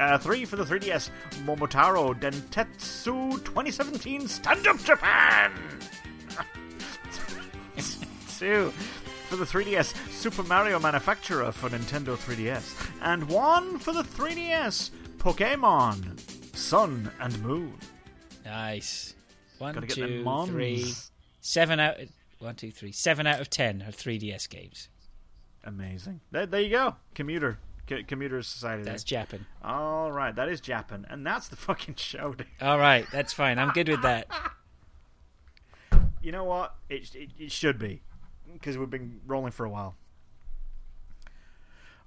S2: Uh, three for the 3DS. Momotaro Dentetsu 2017 Stand Up Japan. Two for the 3DS. Super Mario Manufacturer for Nintendo 3DS. And one for the 3DS. Pokemon Sun and Moon.
S3: Nice. One,
S2: Gotta get
S3: two,
S2: them moms.
S3: three, seven out. One, two, three, seven out of ten are 3DS games.
S2: Amazing. There, there you go. Commuter. C- Commuter Society. there.
S3: That's Japan.
S2: All right, that is Japan, and that's the fucking show. dude.
S3: All right, that's fine. I'm good with that.
S2: You know what? It it, it should be because we've been rolling for a while.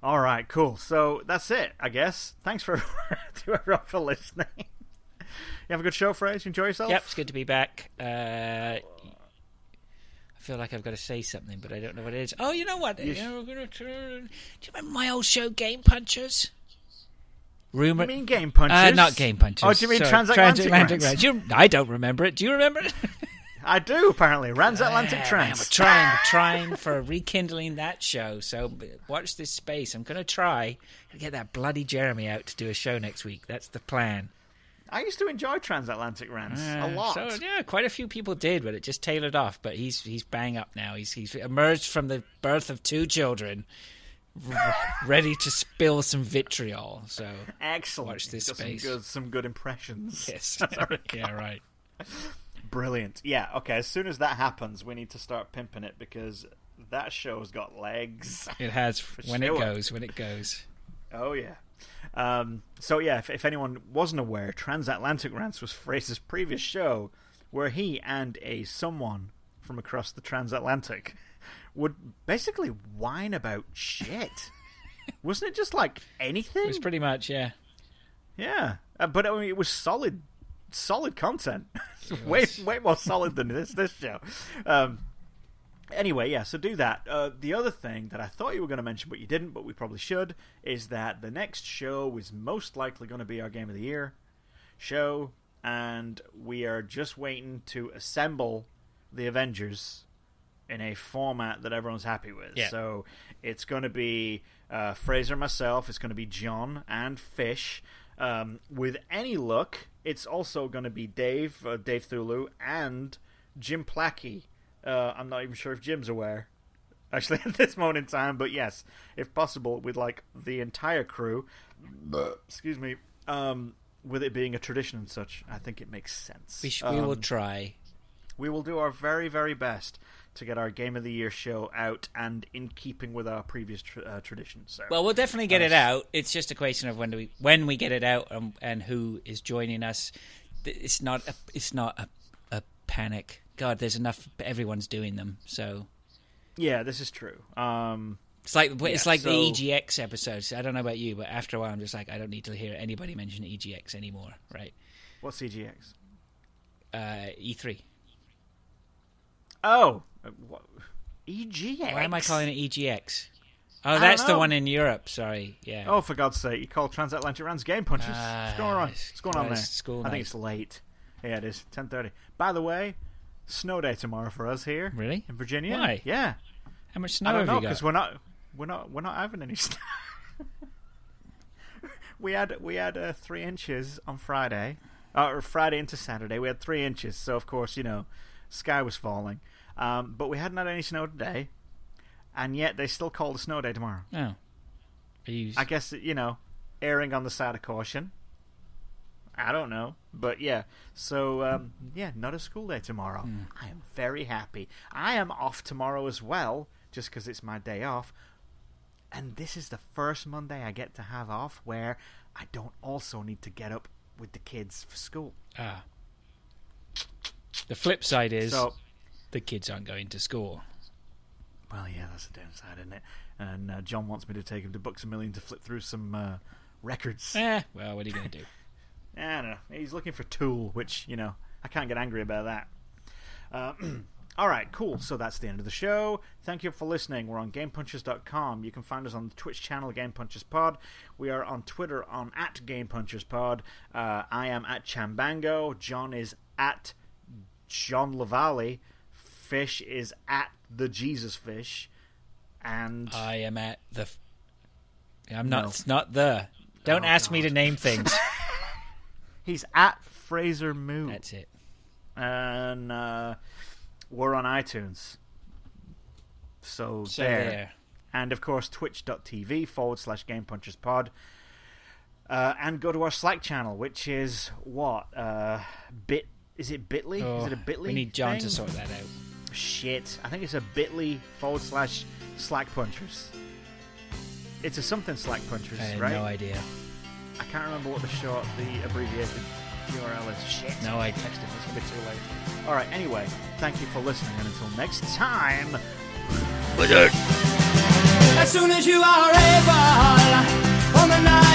S2: All right, cool. So that's it, I guess. Thanks for to everyone for listening. You have a good show, Fraser. Enjoy yourself.
S3: Yep, it's good to be back. Uh, feel like I've got to say something, but I don't know what it is. Oh, you know what?
S2: You
S3: You we're gonna turn- Do you remember my old show, Game Punchers? Rumor.
S2: You mean Game Punchers?
S3: Uh, not Game Punchers.
S2: Oh, do you mean
S3: Sorry,
S2: Transatlantic?
S3: Transatlantic
S2: Rants?
S3: You, I don't remember it. Do you remember it?
S2: I do apparently. Transatlantic
S3: Ah,
S2: Trans.
S3: I'm trying, trying for rekindling that show. So watch this space. I'm going to try to get that bloody Jeremy out to do a show next week. That's the plan.
S2: I used to enjoy Transatlantic Rants a
S3: Uh,
S2: lot.
S3: So yeah, quite a few people did, but it just tailored off. But he's he's bang up now. He's he's emerged from the birth of two children, r- ready to spill some vitriol. So
S2: Excellent.
S3: Watch this space.
S2: Some good, some good impressions.
S3: yes, yeah, right.
S2: Brilliant. Yeah, okay. As soon as that happens, we need to start pimping it because that show's got legs.
S3: It has when it goes, when it goes.
S2: Oh, yeah. Um, so, yeah, if, if anyone wasn't aware, Transatlantic Rants was Fraser's previous show where he and a someone from across the transatlantic would basically whine about shit. Wasn't it just like anything?
S3: It was pretty much yeah.
S2: Yeah, uh, but I mean, it was solid, solid content. way, way more solid than this this show. Um, anyway, yeah. So do that. Uh, the other thing that I thought you were going to mention, but you didn't, but we probably should, is that the next show is most likely going to be our game of the year show, and we are just waiting to assemble the Avengers in a format that everyone's happy with.
S3: Yeah.
S2: So it's going to be uh, Fraser, myself. It's going to be John and Fish. Um, with any luck, it's also going to be Dave, uh, Dave Thulu, and Jim Plackey. Uh, I'm not even sure if Jim's aware, actually, at this moment in time. But yes, if possible, with like the entire crew. Excuse me. Um, with it being a tradition and such, I think it makes sense.
S3: We, sh- we will
S2: Um,
S3: try.
S2: we will do our very, very best to get our Game of the Year show out and in keeping with our previous tr- uh, tradition. So,
S3: Well, we'll definitely get it out. It's just a question of when do we when we get it out and, and who is joining us. It's not a, it's not a, a panic. God, there's enough. Everyone's doing them, so
S2: yeah, this is true. Um,
S3: it's like it's
S2: Yeah,
S3: like
S2: so-
S3: the EGX episodes. I don't know about you, but after a while, I'm just like I don't need to hear anybody mention EGX anymore. Right?
S2: what's CGX?
S3: Uh, E3.
S2: Oh, uh, what? EGX.
S3: Why am I calling it EGX? Oh, that's the one in Europe. Sorry. Yeah.
S2: Oh, for God's sake! You call Transatlantic Rants Game Punchers? What's going on?
S3: it's-
S2: What's going on there? I think it's late. Yeah, it is. Ten thirty. By the way, snow day tomorrow for us here.
S3: Really?
S2: In Virginia?
S3: Why?
S2: Yeah.
S3: How much snow
S2: I don't
S3: have
S2: know because we're not we're not we're not having any snow. we had we had uh, three inches on Friday, uh, or Friday into Saturday. We had three inches, so of course you know, sky was falling. Um, but we hadn't had any snow today, and yet they still call the snow day tomorrow.
S3: Oh.
S2: I guess you know, erring on the side of caution. I don't know, but yeah. So um, yeah, not a school day tomorrow. I am very happy. I am off tomorrow as well, just because it's my day off. And this is the first Monday I get to have off where I don't also need to get up with the kids for school.
S3: Ah. The flip side is
S2: So
S3: the kids aren't going to school.
S2: Well, yeah, that's the downside, isn't it? And uh, John wants me to take him to Books a Million to flip through some uh, records.
S3: Eh, well, what are you going to do?
S2: I don't know. He's looking for Tool, which, you know, I can't get angry about that. Uh, all right, cool. So that's the end of the show. Thank you for listening. We're on GamePunchers.com. You can find us on the Twitch channel Game Punchers Pod. We are on Twitter on at Game Punchers Pod. Uh, I am at Chambango. John is at John Lavalley. Fish is at the Jesus Fish. And
S3: I am at the. F- I'm not.
S2: No.
S3: It's not the. Don't
S2: Oh,
S3: ask me to name things.
S2: he's at Fraser Moo.
S3: That's it.
S2: and uh, we're on iTunes. So,
S3: So
S2: there.
S3: there.
S2: And of course, twitch.tv forward slash Game Punchers Pod. Uh, and go to our Slack channel, which is what? Uh, bit. Is it bit.ly?
S3: Oh,
S2: is it a bit.ly?
S3: we need John to sort that out.
S2: Shit. I think it's a bit.ly forward slash Slack Punchers. It's a something Slack Punchers,
S3: I have
S2: right?
S3: no idea.
S2: I can't remember what the short, the abbreviated URL is. Shit.
S3: No I
S2: texted. it. It's gonna be too late. All right. Anyway, thank you for listening, and until next time.
S4: As soon as you are able, on the am